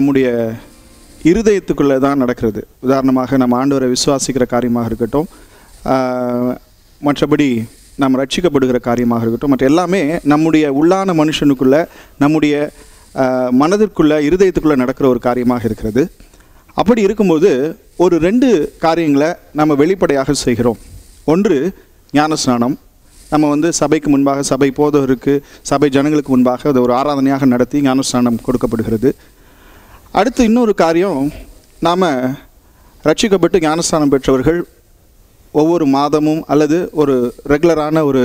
நம்முடைய இருதயத்துக்குள்ளே தான் நடக்கிறது. உதாரணமாக நம்ம ஆண்டவரை விசுவாசிக்கிற காரியமாக இருக்கட்டும் மற்றபடி நாம் ரட்சிக்கப்படுகிற காரியமாக இருக்கட்டும் மற்ற எல்லாமே நம்முடைய உள்ளான மனுஷனுக்குள்ளே நம்முடைய மனதிற்குள்ளே இருதயத்துக்குள்ளே நடக்கிற ஒரு காரியமாக இருக்கிறது. அப்படி இருக்கும்போது ஒரு ரெண்டு காரியங்களை நம்ம வெளிப்படையாக செய்கிறோம். ஒன்று ஞானஸ்நானம். நம்ம வந்து சபைக்கு முன்பாக சபை போதவருக்கு சபை ஜனங்களுக்கு முன்பாக அதை ஒரு ஆராதனையாக நடத்தி ஞானஸ்நானம் கொடுக்கப்படுகிறது. அடுத்து இன்னொரு காரியம் நாம் ரட்சிக்கப்பட்டு ஞானஸ்தானம் பெற்றவர்கள் ஒவ்வொரு மாதமும் அல்லது ஒரு ரெகுலரான ஒரு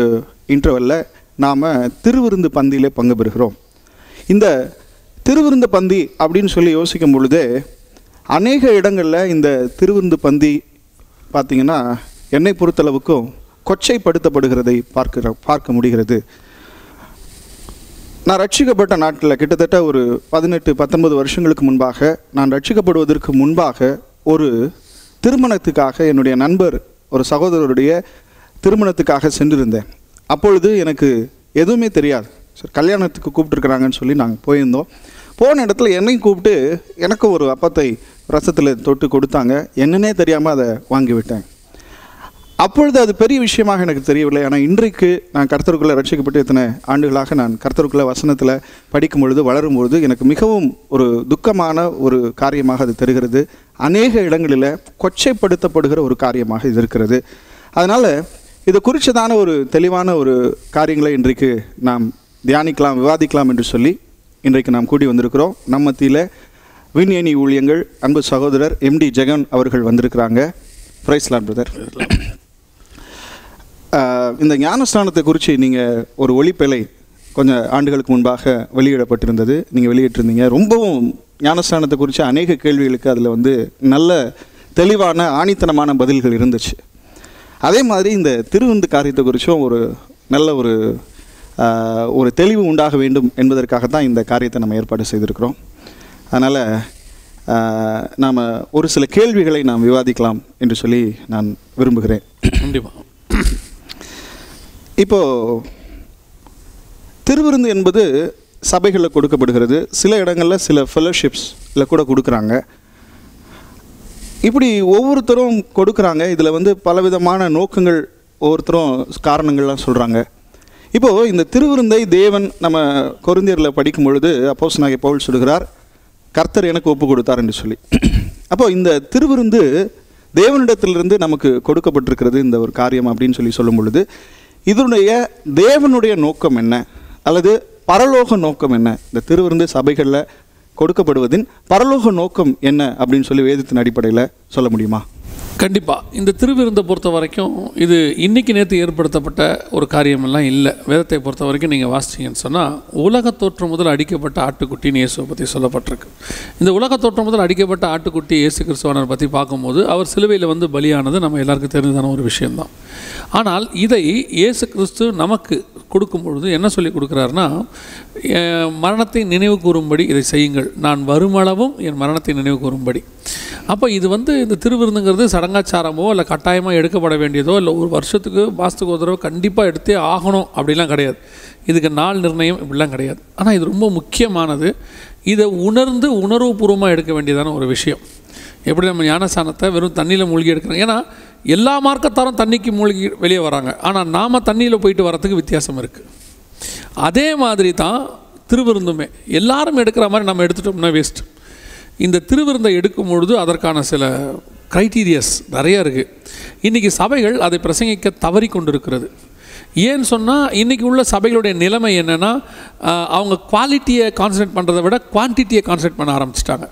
இன்டர்வலில் நாம் திருவிருந்து பந்தியிலே பங்கு பெறுகிறோம். இந்த திருவிருந்து பந்தி அப்படின்னு சொல்லி யோசிக்கும் பொழுது அநேக இடங்களில் இந்த திருவிருந்து பந்தி பார்த்திங்கன்னா என்னை பொறுத்தளவுக்கும் கொச்சைப்படுத்தப்படுகிறதை பார்க்கிற பார்க்க முடிகிறது. நான் ரட்சிக்கப்பட்ட நாட்களில் கிட்டத்தட்ட ஒரு பதினெட்டு பத்தொன்பது வருஷங்களுக்கு முன்பாக நான் ரட்சிக்கப்படுவதற்கு முன்பாக ஒரு திருமணத்துக்காக என்னுடைய நண்பர் ஒரு சகோதரருடைய திருமணத்துக்காக சென்றிருந்தேன். அப்பொழுது எனக்கு எதுவுமே தெரியாது. சார் கல்யாணத்துக்கு கூப்பிட்டுருக்குறாங்கன்னு சொல்லி நாங்கள் போயிருந்தோம். போன இடத்துல என்னையும் கூப்பிட்டு எனக்கும் ஒரு அப்பத்தை ரசத்தில் தொட்டு கொடுத்தாங்க. என்னன்னே தெரியாமல் அதை வாங்கிவிட்டேன் அப்பொழுது அது பெரிய விஷயமாக எனக்கு தெரியவில்லை. ஆனால் இன்றைக்கு நான் கர்த்தருக்குள்ளே ரட்சிக்கப்பட்டு இத்தனை ஆண்டுகளாக நான் கர்த்தருக்குள்ளே வசனத்தில் படிக்கும் பொழுது வளரும் பொழுது எனக்கு மிகவும் ஒரு துக்கமான ஒரு காரியமாக அது தெரிகிறது. அநேக இடங்களில் கொச்சைப்படுத்தப்படுகிற ஒரு காரியமாக இது இருக்கிறது. அதனால் இது குறித்ததான ஒரு தெளிவான ஒரு காரியங்களை இன்றைக்கு நாம் தியானிக்கலாம் விவாதிக்கலாம் என்று சொல்லி இன்றைக்கு நாம் கூடி வந்திருக்கிறோம். நம்ம மத்தியில் விண்யணி ஊழியங்கள் அன்பு சகோதரர் எம்டி ஜெகன் அவர்கள் வந்திருக்கிறாங்க. பிரைஸ்லான் பிரதர் இந்த ஞானஸ்தானத்தை குறித்து நீங்கள் ஒரு ஒளிப்பிழை கொஞ்சம் ஆண்டுகளுக்கு முன்பாக வெளியிடப்பட்டிருந்தது. நீங்கள் வெளியிட்டிருந்தீங்க. ரொம்பவும் ஞானஸ்தானத்தை குறித்து அநேக கேள்விகளுக்கு அதில் வந்து நல்ல தெளிவான ஆணித்தனமான பதில்கள் இருந்துச்சு. அதே மாதிரி இந்த திருவிந்து காரியத்தை குறித்தும் ஒரு நல்ல ஒரு ஒரு தெளிவு உண்டாக வேண்டும் என்பதற்காக தான் இந்த காரியத்தை நம்ம ஏற்பாடு செய்திருக்கிறோம். அதனால் நாம் ஒரு சில கேள்விகளை நாம் விவாதிக்கலாம் என்று சொல்லி நான் விரும்புகிறேன். கண்டிப்பாக இப்போ திருவிருந்து என்பது சபைகளில் கொடுக்கப்படுகிறது. சில இடங்களில் சில ஃபெலோஷிப்ஸில் கூட கொடுக்குறாங்க. இப்படி ஒவ்வொருத்தரும் கொடுக்குறாங்க. இதில் வந்து பலவிதமான நோக்கங்கள் ஒவ்வொருத்தரும் காரணங்கள்லாம் சொல்கிறாங்க இப்போது இந்த திருவிருந்தை தேவன் நம்ம கொரிந்தியரில் படிக்கும் பொழுது அப்போஸ் நாகை பவுல் சொல்கிறார் கர்த்தர் எனக்கு ஒப்பு கொடுத்தார் என்று சொல்லி. அப்போது இந்த திருவிருந்து தேவனிடத்திலிருந்து நமக்கு கொடுக்கப்பட்டிருக்கிறது இந்த ஒரு காரியம் அப்படின்னு சொல்லி சொல்லும் பொழுது இதனுடைய தேவனுடைய நோக்கம் என்ன? அல்லது பரலோக நோக்கம் என்ன? இந்த திருவிருந்து சபைகளில் கொடுக்கப்படுவதின் பரலோக நோக்கம் என்ன? அப்படின்னு சொல்லி வேதத்தின் அடிப்படையில் சொல்ல முடியுமா? கண்டிப்பாக இந்த திருவிருந்தை பொறுத்த வரைக்கும் இது இன்னைக்கு நேற்று ஏற்படுத்தப்பட்ட ஒரு காரியமெல்லாம் இல்லை. வேதத்தை பொறுத்த வரைக்கும் நீங்கள் வாசிச்சிங்கன்னு சொன்னால் உலக தோற்றம் முதல் அடிக்கப்பட்ட ஆட்டுக்குட்டின்னு இயேசுவை பற்றி சொல்லப்பட்டிருக்கு. இந்த உலக தோற்றம் முதல் அடிக்கப்பட்ட ஆட்டுக்குட்டி இயேசு கிறிஸ்துவனர் பற்றி பார்க்கும்போது அவர் சிலுவையில் வந்து பலியானது நம்ம எல்லாருக்கும் தெரிஞ்சதான ஒரு விஷயம்தான். ஆனால் இதை இயேசு கிறிஸ்து நமக்கு கொடுக்கும் பொழுது என்ன சொல்லி கொடுக்குறாருன்னா "என் மரணத்தை நினைவு கூறும்படி இதை செய்யுங்கள். நான் வருமளவும் என் மரணத்தை நினைவு கூறும்படி. அப்போ இது வந்து இந்த திருவிருந்துங்கிறது சடங்காச்சாரமோ இல்லை கட்டாயமாக எடுக்கப்பட வேண்டியதோ இல்லை ஒரு வருஷத்துக்கு மாதத்துக்கு ஒரு தடவை கண்டிப்பாக எடுத்தே ஆகணும் அப்படிலாம் கிடையாது. இதுக்கு நாள் நிர்ணயம் இப்படிலாம் கிடையாது. ஆனால் இது ரொம்ப முக்கியமானது. இதை உணர்ந்து உணர்வுபூர்வமாக எடுக்க வேண்டியதான ஒரு விஷயம். எப்படி நம்ம ஞானஸ்தானத்தை வெறும் தண்ணியில் மூழ்கி எடுக்கணும் ஏன்னா எல்லா மார்க்கத்தாரும் தண்ணிக்கு மூழ்கி வெளியே வராங்க. ஆனால் நாம் தண்ணியில் போயிட்டு வரத்துக்கு வித்தியாசம் இருக்குது அதே மாதிரி தான் திருவிருந்துமே. எல்லாரும் எடுக்கிற மாதிரி நம்ம எடுத்துட்டோம்னா வேஸ்ட் இந்த திருவிருந்தை எடுக்கும் பொழுது அதற்கான சில க்ரைட்டீரியஸ் நிறைய இருக்குது இன்றைக்கி சபைகள் அதை பிரசங்கிக்க தவறி கொண்டிருக்கிறது. ஏன்னு சொன்னால் இன்றைக்கி உள்ள சபைகளுடைய நிலைமை என்னென்னா அவங்க குவாலிட்டியை கான்சன்ட்ரேட் பண்ணுறதை விட குவான்டிட்டியை கான்சன்ட்ரேட் பண்ண ஆரம்பிச்சிட்டாங்க.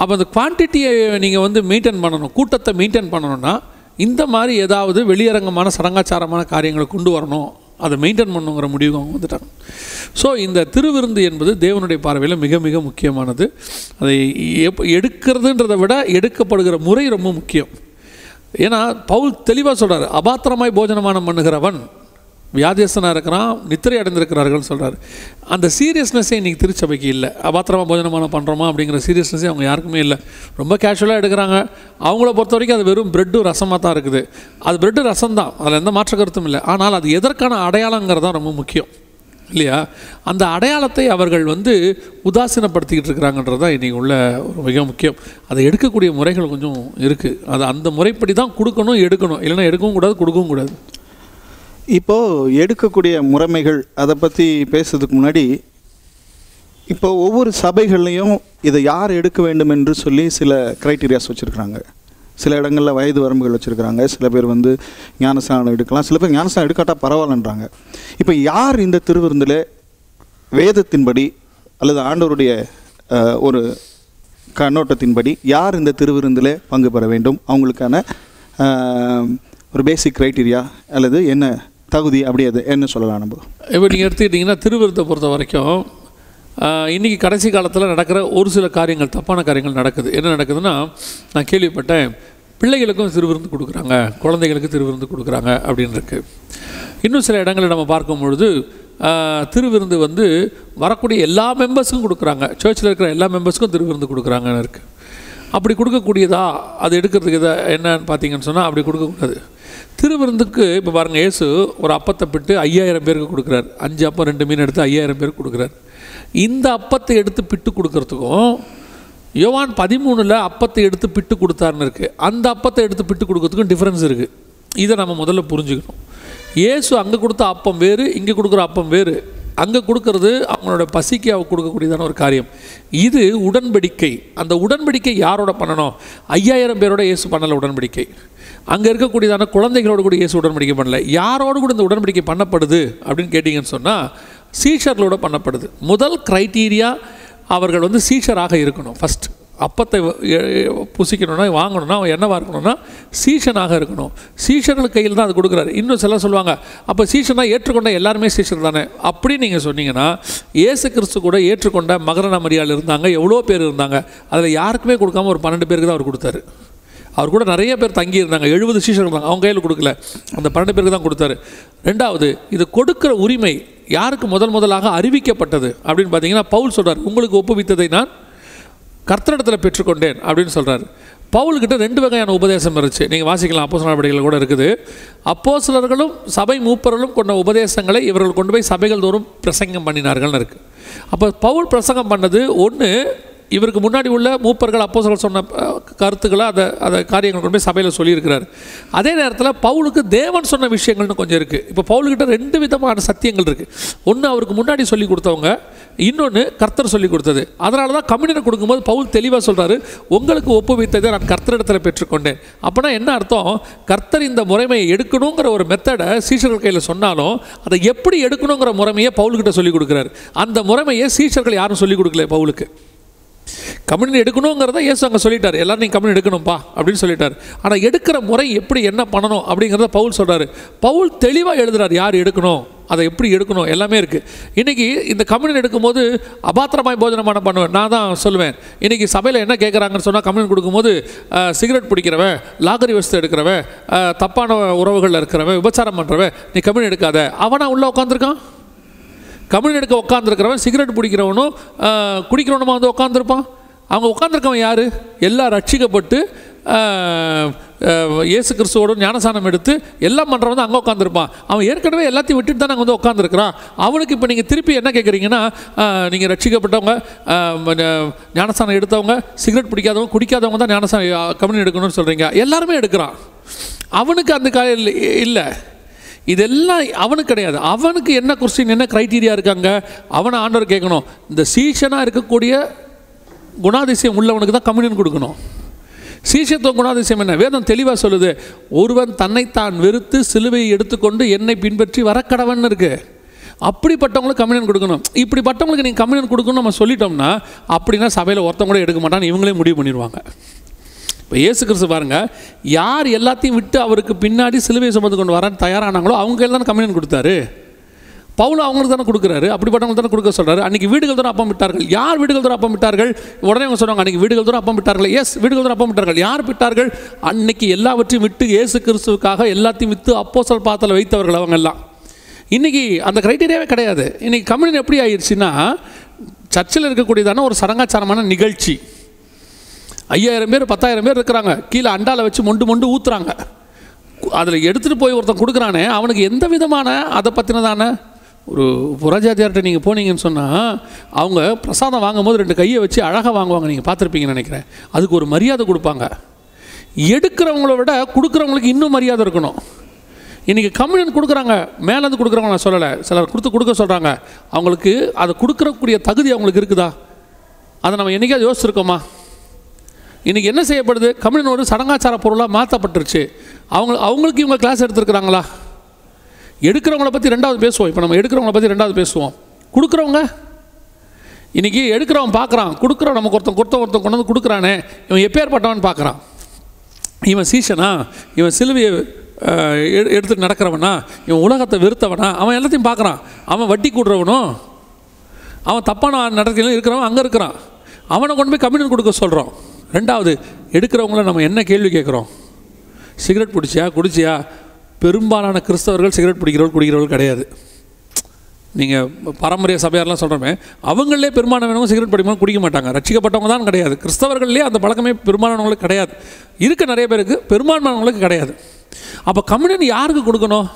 அப்போ அந்த குவான்டிட்டியை நீங்கள் வந்து மெயின்டைன் பண்ணணும் கூட்டத்தை மெயின்டைன் பண்ணணும்னா இந்த மாதிரி ஏதாவது வெளியரங்கமான சடங்காச்சாரமான காரியங்களை கொண்டு வரணும். அதை மெயின்டைன் பண்ணுங்கிற முடிவுக்கு அவங்க வந்துட்டாங்க. ஸோ இந்த திருவிருந்து என்பது தேவனுடைய பார்வையில் மிக மிக முக்கியமானது. அதை எப் எடுக்கிறதுன்றதை விட எடுக்கப்படுகிற முறை ரொம்ப முக்கியம். ஏன்னா பவுல் தெளிவாக சொல்கிறார் அபாத்திரமாய் போஜனமானம் பண்ணுகிறவன் வியாதியஸ்தனாக இருக்கிறான் நித்திரை அடைந்திருக்கிறார்கள்னு சொல்கிறார் அந்த சீரியஸ்னஸே இன்றைக்கி திருச்சபைக்கு இல்லை. அபாத்திரமாக போஜனமான பண்ணுறோமா அப்படிங்கிற சீரியஸ்னஸே அவங்க யாருக்குமே இல்லை. ரொம்ப கேஷுவலாக எடுக்கிறாங்க. அவங்கள பொறுத்த வரைக்கும் அது வெறும் ப்ரெட்டு ரசமாக தான் இருக்குது. அது ப்ரெட்டு ரசம் தான். அதில் எந்த மாற்ற கருத்தும் இல்லை. ஆனால் அது எதற்கான அடையாளங்கிறது தான் ரொம்ப முக்கியம். இல்லையா? அந்த அடையாளத்தை அவர்கள் வந்து உதாசீனப்படுத்திக்கிட்டு இருக்கிறாங்கன்றது தான் இன்றைக்கி உள்ள ஒரு மிக முக்கியம். அதை எடுக்கக்கூடிய முறைகள் கொஞ்சம் இருக்குது அது அந்த முறைப்படி தான் கொடுக்கணும் எடுக்கணும். இல்லைன்னா எடுக்கவும் கூடாது கொடுக்கவும் கூடாது. இப்போது எடுக்கக்கூடிய முறைமைகள் அதை பற்றி பேசுறதுக்கு முன்னாடி இப்போ ஒவ்வொரு சபைகள்லையும் இதை யார் எடுக்க வேண்டும் என்று சொல்லி சில க்ரைட்டீரியாஸ் வச்சுருக்குறாங்க. சில இடங்களில் வயது வரம்புகள் வச்சுருக்குறாங்க. சில பேர் வந்து ஞானஸ்தானம் எடுக்கலாம். சில பேர் ஞானஸ்தானம் எடுக்காட்டா பரவாயில்லன்றாங்க. இப்போ யார் இந்த திருவிருந்தில் வேதத்தின்படி அல்லது ஆண்டவருடைய ஒரு கண்ணோட்டத்தின்படி யார் இந்த திருவிருந்தில் பங்கு பெற வேண்டும்? அவங்களுக்கான ஒரு பேசிக் க்ரைட்டீரியா அல்லது என்ன தகுதி அப்படி அது என்ன சொல்லலாம் நம்ம. இப்போ நீங்கள் எடுத்துக்கிட்டிங்கன்னா திருவிருத்தை பொறுத்த வரைக்கும் இன்றைக்கி கடைசி காலத்தில் நடக்கிற ஒரு சில காரியங்கள் தப்பான காரியங்கள் நடக்குது. என்ன நடக்குதுன்னா நான் கேள்விப்பட்டேன் பிள்ளைகளுக்கும் திருவிருந்து கொடுக்குறாங்க குழந்தைகளுக்கு திருவிருந்து கொடுக்குறாங்க அப்படின்னு இருக்குது இன்னும் சில இடங்களில் நம்ம பார்க்கும் பொழுது திருவிருந்து வந்து வரக்கூடிய எல்லா மெம்பர்ஸுக்கும் கொடுக்குறாங்க. சர்ச்சில் இருக்கிற எல்லா மெம்பர்ஸுக்கும் திருவிருந்து கொடுக்குறாங்கன்னு இருக்குது அப்படி கொடுக்கக்கூடியதா? அது எடுக்கிறதுக்கு இதை என்னன்னு பார்த்தீங்கன்னு சொன்னால் அப்படி கொடுக்கக்கூடாது. திருவிருந்துக்கு இப்போ பாருங்கள் இயேசு ஒரு அப்பத்தை பிட்டு ஐயாயிரம் பேருக்கு கொடுக்குறாரு. அஞ்சு அப்பம் ரெண்டு மீன் எடுத்து ஐயாயிரம் பேருக்கு கொடுக்குறாரு. இந்த அப்பத்தை எடுத்து பிட்டு கொடுக்கறதுக்கும் யோவான் பதிமூணில் அப்பத்தை எடுத்து பிட்டு கொடுத்தாருன்னு இருக்குது அந்த அப்பத்தை எடுத்து பிட்டு கொடுக்கறதுக்கும் டிஃப்ரென்ஸ் இருக்குது இதை நம்ம முதல்ல புரிஞ்சுக்கணும். இயேசு அங்கே கொடுத்த அப்பம் வேறு இங்கே கொடுக்குற அப்பம் வேறு. அங்கே கொடுக்கறது அவங்களோட பசிக்கு அவ கொடுக்கக்கூடியதான ஒரு காரியம். இது உடன்படிக்கை. அந்த உடன்படிக்கை யாரோட பண்ணணும்? ஐயாயிரம் பேரோட இயேசு பண்ணலை உடன்படிக்கை. அங்கே இருக்கக்கூடியதான குழந்தைகளோடு கூட இயேசு உடன்படிக்கை பண்ணல. யாரோடு கூட இந்த உடன்படிக்கை பண்ணப்படுது அப்படின்னு கேட்டிங்கன்னு சொன்னால் சீஷர்களோட பண்ணப்படுது. முதல் க்ரைட்டீரியா அவர்கள் வந்து சீஷராக இருக்கணும் ஃபஸ்ட் அப்பத்தை புசிக்கணும்னா வாங்கணும்னா அவன் என்னவாக இருக்கணும்னா சீஷனாக இருக்கணும். சீஷர்கள் கையில் தான் அது கொடுக்குறாரு. இன்னும் சில சொல்லுவாங்க அப்போ சீஷனா ஏற்றுக்கொண்ட எல்லாருமே சீஷர் தானே? அப்படின்னு நீங்கள் சொன்னீங்கன்னா ஏசு கிறிஸ்து கூட ஏற்றுக்கொண்ட மகரண மரியாள் இருந்தாங்க எவ்வளோ பேர் இருந்தாங்க அதில் யாருக்குமே கொடுக்காம ஒரு பன்னெண்டு பேருக்கு தான் அவர் கொடுத்தாரு. அவர் கூட நிறைய பேர் தங்கி இருந்தாங்க எழுபது சீஷர்கள் இருந்தாங்க அவங்க கையில் கொடுக்கல அந்த பன்னெண்டு பேருக்கு தான் கொடுத்தாரு. ரெண்டாவது இது கொடுக்குற உரிமை யாருக்கு முதல் முதலாக அறிவிக்கப்பட்டது அப்படின்னு பார்த்தீங்கன்னா பவுல் சொல்கிறார் உங்களுக்கு ஒப்புவித்ததை நான் கர்த்தரிடத்தில் பெற்றுக்கொண்டேன் அப்படின்னு சொல்கிறார் பவுல்கிட்ட ரெண்டு வகையான உபதேசம் இருந்துச்சு. நீங்கள் வாசிக்கலாம் அப்போ நடவடிக்கைகள் கூட இருக்குது. அப்போ சிலர்களும் சபை மூப்பர்களும் கொண்ட உபதேசங்களை இவர்கள் கொண்டு போய் சபைகள் தோறும் பிரசங்கம் பண்ணினார்கள்னு இருக்குது அப்போ பவுல் பிரசங்கம் பண்ணது ஒன்று இவருக்கு முன்னாடி உள்ள மூப்பர்கள் அப்போசர்கள் சொன்ன கருத்துக்களை அதை அதை காரியங்கள் கொண்டு போய் சபையில் சொல்லியிருக்கிறார். அதே நேரத்தில் பவுலுக்கு தேவன் சொன்ன விஷயங்கள்னு கொஞ்சம் இருக்குது இப்போ பவுலுக்கிட்ட ரெண்டு விதமான சத்தியங்கள் இருக்குது ஒன்று அவருக்கு முன்னாடி சொல்லி கொடுத்தவங்க இன்னொன்று கர்த்தர் சொல்லி கொடுத்தது. அதனால தான் கம்யூனியனை கொடுக்கும்போது பவுல் தெளிவாக சொல்கிறாரு உங்களுக்கு ஒப்புவித்ததை நான் கர்த்தரிடத்தில் பெற்றுக்கொண்டேன். அப்போனா என்ன அர்த்தம்? கர்த்தர் இந்த முறைமையை எடுக்கணுங்கிற ஒரு மெத்தடை சீஷர்கள் கையில் சொன்னாலும் அதை எப்படி எடுக்கணுங்கிற முறைமையை பவுல்கிட்ட சொல்லி கொடுக்குறாரு. அந்த முறைமையை சீஷர்கள் யாரும் சொல்லி கொடுக்கல பவுலுக்கு. கம்யூனியன் எடுக்கணுங்கிறத இயேசு அங்கே சொல்லிட்டார். எல்லாரும் நீங்கள் கம்யூனியன் எடுக்கணும்ப்பா அப்படின்னு சொல்லிட்டார். ஆனால் எடுக்கிற முறை எப்படி என்ன பண்ணணும் அப்படிங்கிறத பவுல் சொல்கிறாரு பவுல் தெளிவாக எழுதுறார் யார் எடுக்கணும் அதை எப்படி எடுக்கணும் எல்லாமே இருக்குது இன்றைக்கி இந்த கம்யூனியன் எடுக்கும்போது அபாத்திரமாய் போஜனமான பண்ணுவேன். நான் தான் சொல்லுவேன். இன்றைக்கி சபையில் என்ன கேட்குறாங்கன்னு சொன்னால் கம்யூனியன் கொடுக்கும்போது சிகரெட் பிடிக்கிறவன் லாகரி வசதி எடுக்கிறவன் தப்பான உறவுகளில் இருக்கிறவன் விபச்சாரம் பண்ணுறவன் நீ கம்யூனியன் எடுக்காத. அவனா உள்ளே உட்காந்துருக்கான் கம்யூனி எடுக்க உட்காந்துருக்கிறவன் சிகரெட் பிடிக்கிறவனும் குடிக்கிறவனுமா வந்து உட்காந்துருப்பான் அவங்க உட்காந்துருக்கவன் யார்? எல்லாம் ரட்சிக்கப்பட்டு இயேசு கிறிஸ்துவோட ஞானசானம் எடுத்து எல்லாம் பண்ணுறவன் தான் அங்கே உட்காந்துருப்பான் அவன் ஏற்கனவே எல்லாத்தையும் விட்டுட்டு தான் வந்து உட்காந்துருக்கிறான் அவனுக்கு இப்போ நீங்கள் திருப்பி என்ன கேட்குறீங்கன்னா நீங்கள் ரட்சிக்கப்பட்டவங்க ஞானசானம் எடுத்தவங்க சிகரெட் பிடிக்காதவங்க குடிக்காதவங்க தான் ஞானசானம் கம்யூனி எடுக்கணும்னு சொல்கிறீங்க எல்லாருமே எடுக்கிறான். அவனுக்கு அந்த காலையில் இல்லை. இதெல்லாம் அவனுக்கு கிடையாது. அவனுக்கு என்ன கொஸ்டின் என்ன க்ரைட்டீரியா இருக்காங்க? அவனை ஆண்டவர் கேட்கணும். இந்த சீஷனாக இருக்கக்கூடிய குணாதிசயம் உள்ளவனுக்கு தான் கம்யூனியன் கொடுக்கணும். சீஷத்துவ குணாதிசயம் என்ன? வேதம் தெளிவாக சொல்லுது ஒருவன் தன்னைத்தான் வெறுத்து சிலுவையை எடுத்துக்கொண்டு என்னை பின்பற்றி வரக்கடவன் இருக்குது அப்படிப்பட்டவங்களுக்கு கம்யூனியன் கொடுக்கணும். இப்படிப்பட்டவங்களுக்கு நீங்கள் கம்யூனியன் கொடுக்கணும்னு நம்ம சொல்லிட்டோம்னா அப்படின்னா சபையில் ஒருத்தவங்க கூட எடுக்க மாட்டான்னு இவங்களே முடிவு பண்ணிடுவாங்க. இப்போ இயேசு கிறிஸ்து பாருங்க யார் எல்லாத்தையும் விட்டு அவருக்கு பின்னாடி சிலுவை சுமந்து கொண்டு வரான்னு தயாரானாங்களோ அவங்க கையில் தானே கம்யூனியன் கொடுத்தாரு. பவுல் அவங்களுக்கு தானே கொடுக்குறாரு அப்படிப்பட்டவங்க தானே கொடுக்க சொல்கிறாரு அன்றைக்கி வீடுகள் தூரம் அப்பம் விட்டார்கள். யார் வீடுகள் தூரம் அப்பம் விட்டார்கள்? உடனே அவங்க சொன்னாங்க அன்றைக்கி வீடுகள் தூரம் அப்பம் விட்டார்கள். எஸ் வீடுகள் தூரம் அப்பம் விட்டார்கள். யார் விட்டார்கள்? அன்னைக்கு எல்லாவற்றையும் விட்டு இயேசு கிறிஸ்துவுக்காக எல்லாத்தையும் விற்று அப்போசல் பாத்தில் வைத்தவர்கள் அவங்க எல்லாம். இன்னைக்கு அந்த க்ரைட்டீரியாவே கிடையாது. இன்றைக்கி கம்யூனியன் எப்படி ஆயிடுச்சுன்னா சர்ச்சில் இருக்கக்கூடியதான ஒரு சடங்காச்சாரமான நிகழ்ச்சி. ஐயாயிரம் பேர் பத்தாயிரம் பேர் இருக்கிறாங்க. கீழே அண்டாவில் வச்சு மொண்டு மொண்டு ஊற்றுறாங்க அதில் எடுத்துகிட்டு போய் ஒருத்தன் கொடுக்குறானே அவனுக்கு எந்த விதமான அதை பற்றினதான ஒரு புறஜாதியார்கிட்ட நீங்கள் போனீங்கன்னு சொன்னால் அவங்க பிரசாதம் வாங்கும்போது ரெண்டு கையை வச்சு அழகாக வாங்குவாங்க நீங்கள் பார்த்துருப்பீங்கன்னு நினைக்கிறேன். அதுக்கு ஒரு மரியாதை கொடுப்பாங்க. எடுக்கிறவங்கள விட கொடுக்குறவங்களுக்கு இன்னும் மரியாதை இருக்கணும். இன்றைக்கி கம்யூனியன் கொடுக்குறாங்க மேலேருந்து கொடுக்குறவங்க நான் சொல்லலை. சிலர் கொடுத்து கொடுக்க சொல்கிறாங்க அவங்களுக்கு அதை கொடுக்குறக்கூடிய தகுதி அவங்களுக்கு இருக்குதா? அதை நம்ம என்றைக்காவது யோசிச்சிருக்கோமா? இன்றைக்கி என்ன செய்யப்படுது? கம்யூனியன் ஒரு சடங்காச்சார பொருளாக மாற்றப்பட்டுருச்சு அவங்க அவங்களுக்கு இவங்க கிளாஸ் எடுத்துருக்குறாங்களா? எடுக்கிறவங்கள பற்றி ரெண்டாவது பேசுவோம். இப்போ நம்ம எடுக்கிறவங்கள பற்றி ரெண்டாவது பேசுவோம். கொடுக்குறவங்க? இன்றைக்கி எடுக்கிறவன் பார்க்குறான் கொடுக்குறவன் நமக்கு ஒருத்தன் கொடுத்த ஒருத்தன் கொண்டு வந்து கொடுக்குறானே. இவன் எப்பேற்பட்டவன் பார்க்குறான் இவன் சீசனா இவன் சிலுவையை எடு- எடுத்துட்டு நடக்கிறவனா? இவன் உலகத்தை வெறுத்தவனா? அவன் எல்லாத்தையும் பார்க்குறான் அவன் வட்டி கூடுறவனும் அவன் தப்பான நடத்தையிலும் இருக்கிறவன் அங்கே இருக்கிறான். அவனை கொண்டு போய் கம்யூனியன் கொடுக்க சொல்கிறோம் ரெண்டாவது எடுக்கிறவங்கள நம்ம என்ன கேள்வி கேட்குறோம்? சிகரெட் பிடிச்சியா? குடிச்சியா? பெரும்பாலான கிறிஸ்தவர்கள் சிகரெட் பிடிக்கிறவர்கள் குடிக்கிறவர்கள் கிடையாது. நீங்கள் பாரம்பரிய சபையாரெலாம் சொல்கிறோமே அவங்களே பெரும்பாலானவங்க சிகரெட் பிடிக்கணும் குடிக்க மாட்டாங்க. ரட்சிக்கப்பட்டவங்க தான் கிடையாது. கிறிஸ்தவர்கள்லேயே அந்த பழக்கமே பெரும்பாலானவங்களுக்கு கிடையாது. இருக்க நிறைய பேருக்கு பெரும்பான்மையானவங்களுக்கு கிடையாது. அப்போ கம்யூனியன் யாருக்கு கொடுக்கணும்?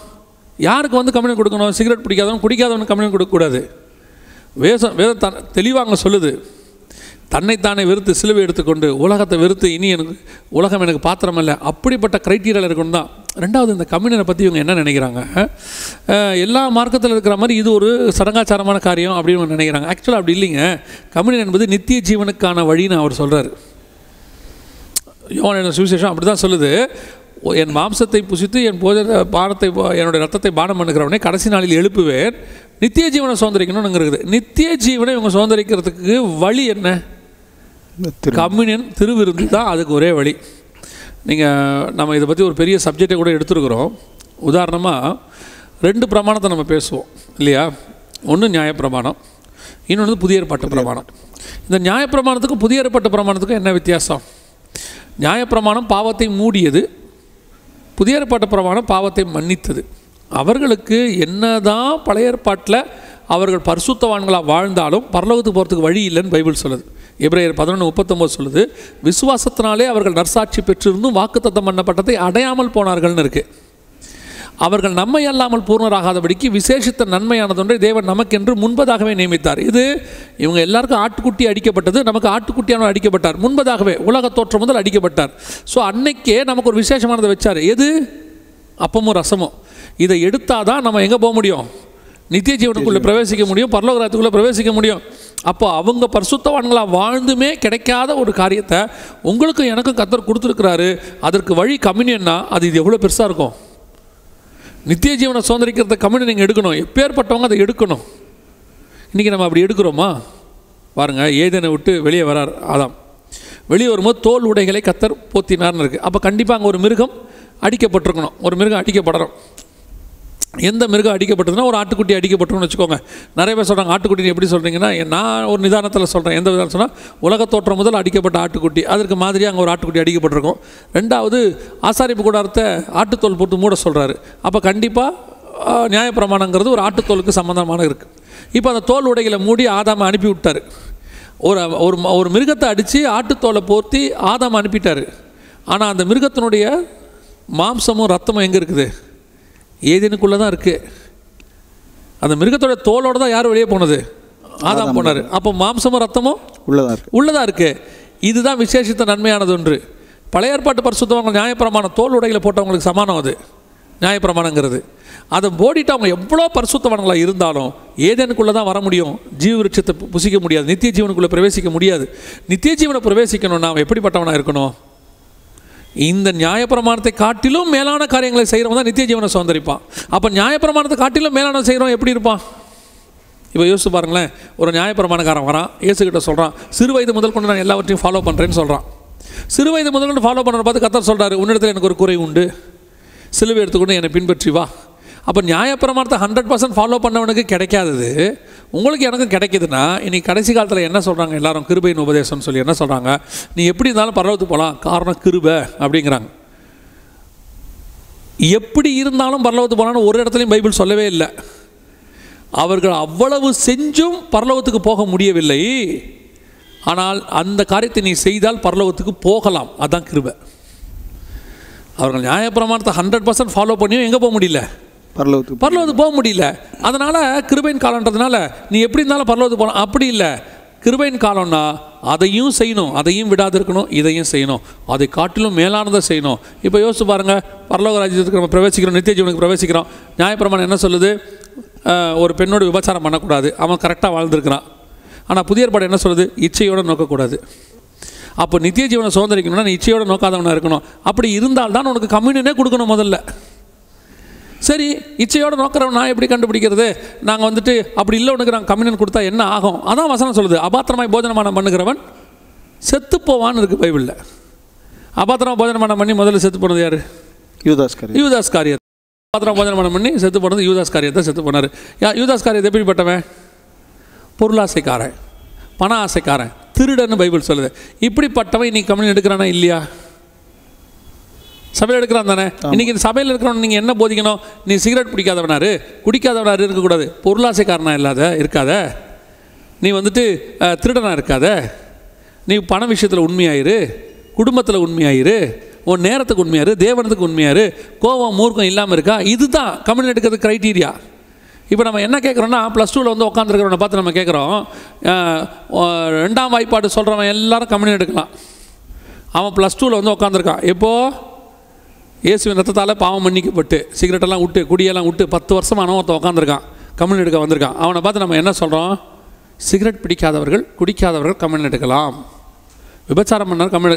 யாருக்கு வந்து கம்யூனியன் கொடுக்கணும்? சிகரெட் பிடிக்காதவன் குடிக்காதவன் கம்யூனியன் கொடுக்கக்கூடாது. வேதம் வேதம் த தெளிவாங்க சொல்லுது. தன்னைத்தானே வெறுத்து சிலுவை எடுத்துக்கொண்டு உலகத்தை வெறுத்து இனி எனக்கு உலகம் எனக்கு பாத்திரம் இல்லை அப்படிப்பட்ட க்ரைட்டீரியாவில் இருக்கணும் தான். ரெண்டாவது இந்த கம்யூனரை பற்றி இவங்க என்ன நினைக்கிறாங்க? எல்லா மார்க்கத்தில் இருக்கிற மாதிரி இது ஒரு சடங்காச்சாரமான காரியம் அப்படின்னு நினைக்கிறாங்க. ஆக்சுவலாக அப்படி இல்லைங்க. கம்யூனியன் என்பது நித்திய ஜீவனுக்கான வழின்னு அவர் சொல்கிறார் யோவான் சுவிசேஷம் அப்படி தான் சொல்லுது. "ஓ, என் மாம்சத்தை புசித்து என் போஜ பானத்தை என்னுடைய ரத்தத்தை பானம் பண்ணுகிறவனே கடைசி நாளில் எழுப்புவேன். நித்திய ஜீவனை சுதந்திரிக்கணும்னு இருக்குது. நித்திய ஜீவனை இவங்க சுதந்திரிக்கிறதுக்கு வழி என்ன? கம்யூனியன் திருவிருந்து தான் அதுக்கு ஒரே வழி. நீங்கள் நம்ம இதை பற்றி ஒரு பெரிய சப்ஜெக்டை கூட எடுத்துருக்குறோம். உதாரணமாக ரெண்டு பிரமாணத்தை நம்ம பேசுவோம் இல்லையா? ஒன்று நியாயப்பிரமாணம் இன்னொன்று புதிய ஏற்பாட்டு பிரமாணம். இந்த நியாயப்பிரமாணத்துக்கும் புதிய ஏற்பாட்டு பிரமாணத்துக்கும் என்ன வித்தியாசம்? நியாயப்பிரமாணம் பாவத்தை மூடியது புதிய ஏற்பாட்டு பிரமாணம் பாவத்தை மன்னித்தது. அவர்களுக்கு என்னதான் பழைய ஏற்பாட்டில் அவர்கள் பரிசுத்தவான்களாக வாழ்ந்தாலும் பரலோகத்துக்கு போகிறதுக்கு வழி இல்லைன்னு பைபிள் சொல்லுது. இப்ரேயர் பதினொன்று முப்பத்தொம்போது சொல்லுது விசுவாசத்தினாலே அவர்கள் நற்சாட்சி பெற்றிருந்தும் வாக்குத்தத்தம் பண்ணப்பட்டதை அடையாமல் போனார்கள்னு இருக்குது அவர்கள் நம்மை அல்லாமல் பூர்ணராகாதபடிக்கு விசேஷித்த நன்மையானதொன்றை தேவன் நமக்கென்று முன்பதாகவே நியமித்தார். இது இவங்க எல்லாருக்கும் ஆட்டுக்குட்டி அடிக்கப்பட்டது நமக்கு ஆட்டுக்குட்டியானவர் அடிக்கப்பட்டார். முன்பதாகவே உலக தோற்றம் முதல் அடிக்கப்பட்டார். ஸோ அன்னைக்கே நமக்கு ஒரு விசேஷமானதை வச்சார். எது? அப்பமும் ரசமும். இதை எடுத்தால் தான் நம்ம எங்கே போக முடியும்? நித்திய ஜீவனுக்குள்ளே பிரவேசிக்க முடியும் பரலோகத்துக்குள்ளே பிரவேசிக்க முடியும். அப்போ அவங்க பரிசுத்தவான்களாக வாழ்ந்துமே கிடைக்காத ஒரு காரியத்தை உங்களுக்கும் எனக்கும் கத்தர் கொடுத்துருக்கிறாரு. அதற்கு வழி கம்யூனியன்னா அது இது எவ்வளோ பெருசாக இருக்கும்? நித்திய ஜீவனை சுதந்திரிக்கிறத கம்யூனியன் நீங்கள் எடுக்கணும். எப்பேற்பட்டவங்க அதை எடுக்கணும். இன்றைக்கி நம்ம அப்படி எடுக்கிறோமா? பாருங்க ஏதேனை விட்டு வெளியே வரார் ஆதாம். வெளியே வரும்போது தோல் உடைகளை கத்தர் போத்தினார்னு இருக்குது அப்போ கண்டிப்பாக அங்கே ஒரு மிருகம் அடிக்கப்பட்டிருக்கணும். ஒரு மிருகம் அடிக்கப்படணும். எந்த மிருகம் அடிக்கப்பட்டதுன்னா ஒரு ஆட்டுக்குட்டி அடிக்கப்பட்டிருக்குன்னு வச்சுக்கோங்க. நிறைய பேர் சொல்கிறாங்க ஆட்டுக்குட்டி எப்படி சொல்கிறீங்கன்னா நான் ஒரு நிதானத்தில் சொல்கிறேன் எந்த விதம் சொன்னால் உலக தோற்றம் முதல் அடிக்கப்பட்ட ஆட்டுக்குட்டி. அதற்கு மாதிரி அங்கே ஒரு ஆட்டுக்குட்டி அடிக்கப்பட்டிருக்கும். ரெண்டாவது ஆசாரிப்பு கூடாரத்தை ஆட்டுத்தோல் போட்டு மூட சொல்கிறாரு அப்போ கண்டிப்பாக நியாயப்பிரமாணங்கிறது ஒரு ஆட்டுத்தோலுக்கு சம்மந்தமான இருக்குது இப்போ அந்த தோல் உடைகளை மூடி ஆதாமை அனுப்பி விட்டார் ஒரு ஒரு ஒரு மிருகத்தை அடித்து ஆட்டுத்தோலை போர்த்தி ஆதாமை அனுப்பிட்டார். ஆனால் அந்த மிருகத்தினுடைய மாம்சமும் ரத்தமும் எங்கே இருக்குது? ஏதேனுக்குள்ளே தான் இருக்குது அந்த மிருகத்தோட தோலோட தான் யார் வெளியே போனது? ஆதாம் போனார். அப்போ மாம்சமும் ரத்தமும் உள்ளதா இருக்கு. உள்ளதா இருக்கு. இதுதான் விசேஷித்த நன்மையானது ஒன்று. பழைய ஏற்பாட்டு பரிசுத்தவங்க நியாயப்பிரமாணம் தோல் உடைகளை போட்டவங்களுக்கு சமானம் அது. நியாயப்பிரமாணங்கிறது. அதை போடிட்டு அவங்க எவ்வளோ பரிசுத்தவான்களாக இருந்தாலும் ஏதேனுக்குள்ளே தான் வர முடியும். ஜீவ விருட்சத்தை புசிக்க முடியாது. நித்திய ஜீவனுக்குள்ளே பிரவேசிக்க முடியாது. நித்திய ஜீவனை பிரவேசிக்கணும்னா அவன் எப்படிப்பட்டவனாக இருக்கணும்? இந்த நியாயப்பிரமாணத்தை காட்டிலும் மேலான காரியங்களை செய்கிறவன் தான் நித்திய ஜீவனை சுதந்திரிப்பான். அப்போ நியாயப்பிரமாணத்தை காட்டிலும் மேலான செய்கிறவன் எப்படி இருப்பான்? இப்போ யோசிச்சு பாருங்களேன். ஒரு நியாயப்பிரமாணக்காரன் வரான் இயேசுகிட்ட சொல்கிறான் சிறு வயது முதல் கொண்டு நான் எல்லாவற்றையும் ஃபாலோ பண்ணுறேன்னு சொல்கிறான் சிறு வயது முதல் கொண்டு ஃபாலோ பண்ணுற பார்த்து கத்தர் சொல்கிறாரு உன்னிடத்தில் எனக்கு ஒரு குறை உண்டு. சிலுவை எடுத்துக்கொண்டு என்னை பின்பற்றி வா. அப்போ நியாயப்பிரமாணத்தை ஹண்ட்ரட் பர்சன்ட் ஃபாலோ பண்ணவனுக்கு கிடைக்காதது உங்களுக்கு எனக்கும் கிடைக்குதுன்னா இன்னைக்கு கடைசி காலத்தில் என்ன சொல்கிறாங்க எல்லாரும்? கிருபையின் உபதேசம்னு சொல்லி என்ன சொல்கிறாங்க நீ எப்படி இருந்தாலும் பரலவத்துக்கு போகலாம் காரணம் கிருபை அப்படிங்கிறாங்க. எப்படி இருந்தாலும் பரலவத்துக்கு போகலான்னு ஒரு இடத்துலையும் பைபிள் சொல்லவே இல்லை. அவர்கள் அவ்வளவு செஞ்சும் பரலோகத்துக்கு போக முடியவில்லை. ஆனால் அந்த காரியத்தை நீ செய்தால் பரலோகத்துக்கு போகலாம். அதான் கிருபை. அவர்கள் நியாயப்பிரமாணத்தை ஹண்ட்ரட் பர்சன்ட் ஃபாலோ பண்ணியும் எங்கே போக முடியல? பரலோகத்துக்கு பரலோகத்துக்கு போக முடியல. அதனால் கிருபையின் காலன்றதுனால நீ எப்படி இருந்தாலும் பரலோகத்துக்கு போகலாம் அப்படி இல்லை. கிருபையின் காலம்னா அதையும் செய்யணும். அதையும் விடாது இருக்கணும் இதையும் செய்யணும். அதை காட்டிலும் மேலானதை செய்யணும். இப்போ யோசிச்சு பாருங்க. பரலோக ராஜ்யத்துக்கு நம்ம பிரவேசிக்கிறோம். நித்திய ஜீவனுக்கு பிரவேசிக்கிறோம். நியாயப்பிரமாணம் என்ன சொல்லுது? ஒரு பெண்ணோட விபச்சாரம் பண்ணக்கூடாது. அவன் கரெக்டாக வாழ்ந்துருக்கிறான். ஆனால் புதிய ஏற்பாடு என்ன சொல்லுது? இச்சையோடு நோக்கக்கூடாது. அப்போ நித்திய ஜீவனை சுதந்திரிக்கணும்னா நீ இச்சையோடு நோக்காதவனாக இருக்கணும். அப்படி இருந்தால் தான் உனக்கு கம்யூனியனே கொடுக்கணும் முதல்ல. சரி இச்சையோட நோக்கிறவன் நான் எப்படி கண்டுபிடிக்கிறது? நாங்கள் வந்துட்டு அப்படி இல்லை உனக்கு நாங்கள் கம்யூனியன் கொடுத்தா என்ன ஆகும்? அதான் வசனம் சொல்லுது. அபாத்திரமாய் போஜனமானம் பண்ணுகிறவன் செத்து போவான்னு இருக்குது பைபிளில். அபாத்திரமா போஜனமானம் பண்ணி முதல்ல செத்து போனது யார்? யூதாஸ் காரியர் யூதாஸ் காரியர் அபாத்திரம் போஜனமானம் பண்ணி செத்து போனது யூதாஸ் காரியத்தை செத்து போனார். யா யூதாஸ் காரியத்தை எப்படிப்பட்டவன் பொருளாசைக்காரன் பண ஆசைக்காரன் திருடன்னு பைபிள் சொல்லுது. இப்படிப்பட்டவன் இன்னைக்கு கம்யூனியன் எடுக்கிறானா இல்லையா? சபையில் எடுக்கிறான் தானே? இன்னைக்கு இந்த சபையில் இருக்கிறவன் நீங்கள் என்ன போதிக்கணும்? நீ சிகரெட் பிடிக்காதவனாரு. குடிக்காதவனாரு இருக்கக்கூடாது. பொருளாசைக்காரனா இல்லாத இருக்காத. நீ வந்துட்டு அஹ், திருடனா இருக்காத. நீ பண விஷயத்தில் உண்மையாயிரு. குடும்பத்தில் உண்மையாயிரு. உன் நேரத்துக்கு உண்மையாரு தேவனத்துக்கு உண்மையாரு கோபம் மூர்க்கம் இல்லாமல் இருக்கா? இதுதான் கம்யூனியன் எடுக்கிறது க்ரைட்டீரியா இப்போ நம்ம என்ன கேட்குறோன்னா ப்ளஸ் டூவில் வந்து உட்காந்துருக்கிறவனை பார்த்து நம்ம கேட்குறோம் ரெண்டாம் வாய்ப்பாடு சொல்கிறவன் எல்லாரும் கம்யூனியன் எடுக்கலாம். அவன் ப்ளஸ் டூவில் வந்து உட்காந்துருக்கான் எப்போது இயேசுவின் ரத்தத்தால் பாவம் மன்னிக்கப்பட்டு சிகரெட்டெல்லாம் விட்டு குடியெல்லாம் விட்டு பத்து வருஷம் ஒருத்தன் உட்காந்துருக்கான் கம்யூன் எடுக்க வந்திருக்கான். அவனை பார்த்து நம்ம என்ன சொல்கிறோம் சிகரெட் பிடிக்காதவர்கள் குடிக்காதவர்கள் கம்யூன் எடுக்கலாம். விபச்சாரம் பண்ணார் கம்யூன்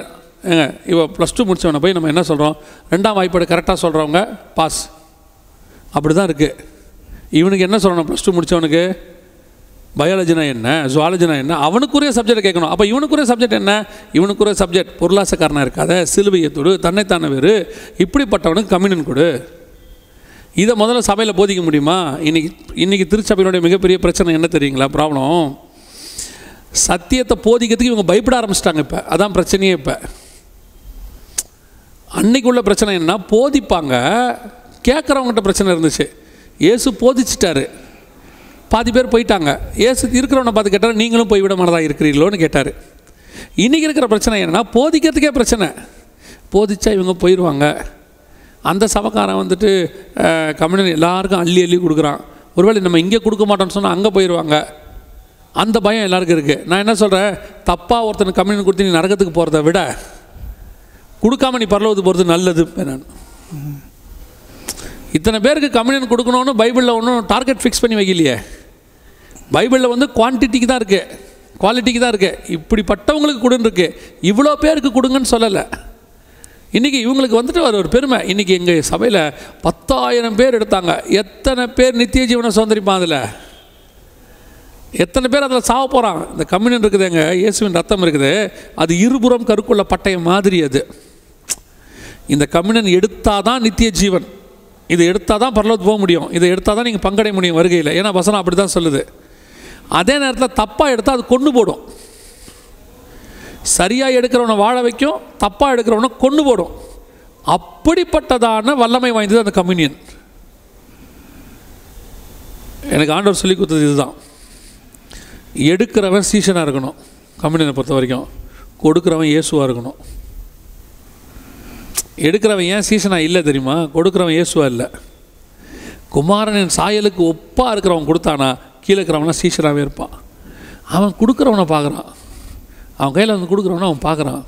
ஏங்க இப்போ ப்ளஸ் டூ முடிச்சவனை போய் நம்ம என்ன சொல்கிறோம் ரெண்டாம் வாய்ப்பாடு கரெக்டாக சொல்கிறவங்க பாஸ் அப்படி தான் இருக்குது இவனுக்கு என்ன சொல்லணும்? ப்ளஸ் டூ முடித்தவனுக்கு பயாலஜினா என்ன? ஜுவாலஜினா என்ன? அவனுக்குரிய சப்ஜெக்ட் கேட்கணும். அப்போ இவனுக்குரிய சப்ஜெக்ட் என்ன? இவனுக்குரிய சப்ஜெக்ட் பொருளாசக்காரனாக இருக்காத சிலுவையை தொடு தன்னைத்தானே வேறு இப்படிப்பட்டவனுக்கு கம்யூனன் கொடு. இதை முதல்ல சபையில் போதிக்க முடியுமா? இன்னைக்கு இன்னைக்கு திருச்சபையினுடைய மிகப்பெரிய பிரச்சனை என்ன தெரியுங்களா? ப்ராப்ளம் சத்தியத்தை போதிக்கிறதுக்கு இவங்க பயப்பட ஆரம்பிச்சிட்டாங்க இப்போ. அதான் பிரச்சனையே இப்போ. அன்னைக்கு உள்ள பிரச்சனை என்ன போதிப்பாங்க. கேட்குறவங்ககிட்ட பிரச்சனை இருந்துச்சு. இயேசு போதிச்சிட்டாரு. பாதி பேர் போயிட்டாங்க. ஏசு இருக்கிறவனை பார்த்து கேட்டார் நீங்களும் போய்விட மாட்டதா இருக்கிறீர்களோன்னு கேட்டார். இன்றைக்கி இருக்கிற பிரச்சனை என்னன்னா போதிக்கிறதுக்கே பிரச்சனை. போதிச்சா இவங்க போயிடுவாங்க அந்த சபக்காரன் வந்துட்டு கம்யூனி எல்லாருக்கும் அள்ளி அள்ளி கொடுக்குறான். ஒருவேளை நம்ம இங்கே கொடுக்க மாட்டோம்னு சொன்னால் அங்கே போயிடுவாங்க அந்த பயம் எல்லாருக்கும் இருக்குது நான் என்ன சொல்கிறேன் தப்பாக ஒருத்தனுக்கு கம்யூனி கொடுத்து நீ நரகத்துக்கு போகிறத விட கொடுக்காம நீ பரலோகத்துக்கு போகிறது நல்லது நான். இத்தனை பேருக்கு கம்யூனியன் கொடுக்கணும்னு பைபிளில் ஒன்றும் டார்கெட் ஃபிக்ஸ் பண்ணி வைக்கலையே. பைபிளில் வந்து குவான்டிட்டிக்கு தான் இருக்குது குவாலிட்டிக்கு தான் இருக்குது இப்படிப்பட்டவங்களுக்கு கொடுன்னு இருக்குது இவ்வளோ பேருக்கு கொடுங்கன்னு சொல்லலை. இன்றைக்கி இவங்களுக்கு வந்துட்டு ஒரு ஒரு பெருமை. இன்றைக்கி எங்கள் சபையில் பத்தாயிரம் பேர் எடுத்தாங்க. எத்தனை பேர் நித்திய ஜீவனை சுதந்திரிப்பான் அதில்? எத்தனை பேர் அதில் சாவ போகிறான் இந்த கம்யூனியன் இருக்குதுங்க இயேசுவின் ரத்தம் இருக்குது. அது இருபுறம் கருக்குள்ள பட்டயம் மாதிரி அது. இந்த கம்யூனியன் எடுத்தால் தான் நித்திய ஜீவன். இதை எடுத்தால் தான் பரலோகத்துக்கு போக முடியும். இதை எடுத்தால் தான் நீங்கள் பங்கடைய முடியும் வருகையில். ஏன்னா வசனம் அப்படி தான் சொல்லுது. அதே நேரத்தில் தப்பாக எடுத்தால் அது கொண்டு போடும். சரியாக எடுக்கிறவனை வாழ வைக்கும் தப்பாக எடுக்கிறவனை கொண்டு போடும். அப்படிப்பட்டதான வல்லமை வாய்ந்தது அந்த கம்யூனியன் எனக்கு ஆண்டவர் சொல்லி கொடுத்தது இதுதான். எடுக்கிறவன் சீசனாக இருக்கணும் கம்யூனியனை பொறுத்த வரைக்கும். கொடுக்குறவன் இயேசுவாக இருக்கணும். எடுக்கிறவன் ஏன் சீசனாக இல்லை தெரியுமா? கொடுக்குறவன் இயேசுவாக இல்லை. குமாரனின் சாயலுக்கு ஒப்பாக இருக்கிறவன் கொடுத்தானா கீழே இருக்கிறவனா சீசனாகவே இருப்பான். அவன் கொடுக்குறவனை பார்க்குறான். அவன் கையில் வந்து கொடுக்குறவனை அவன் பார்க்குறான்.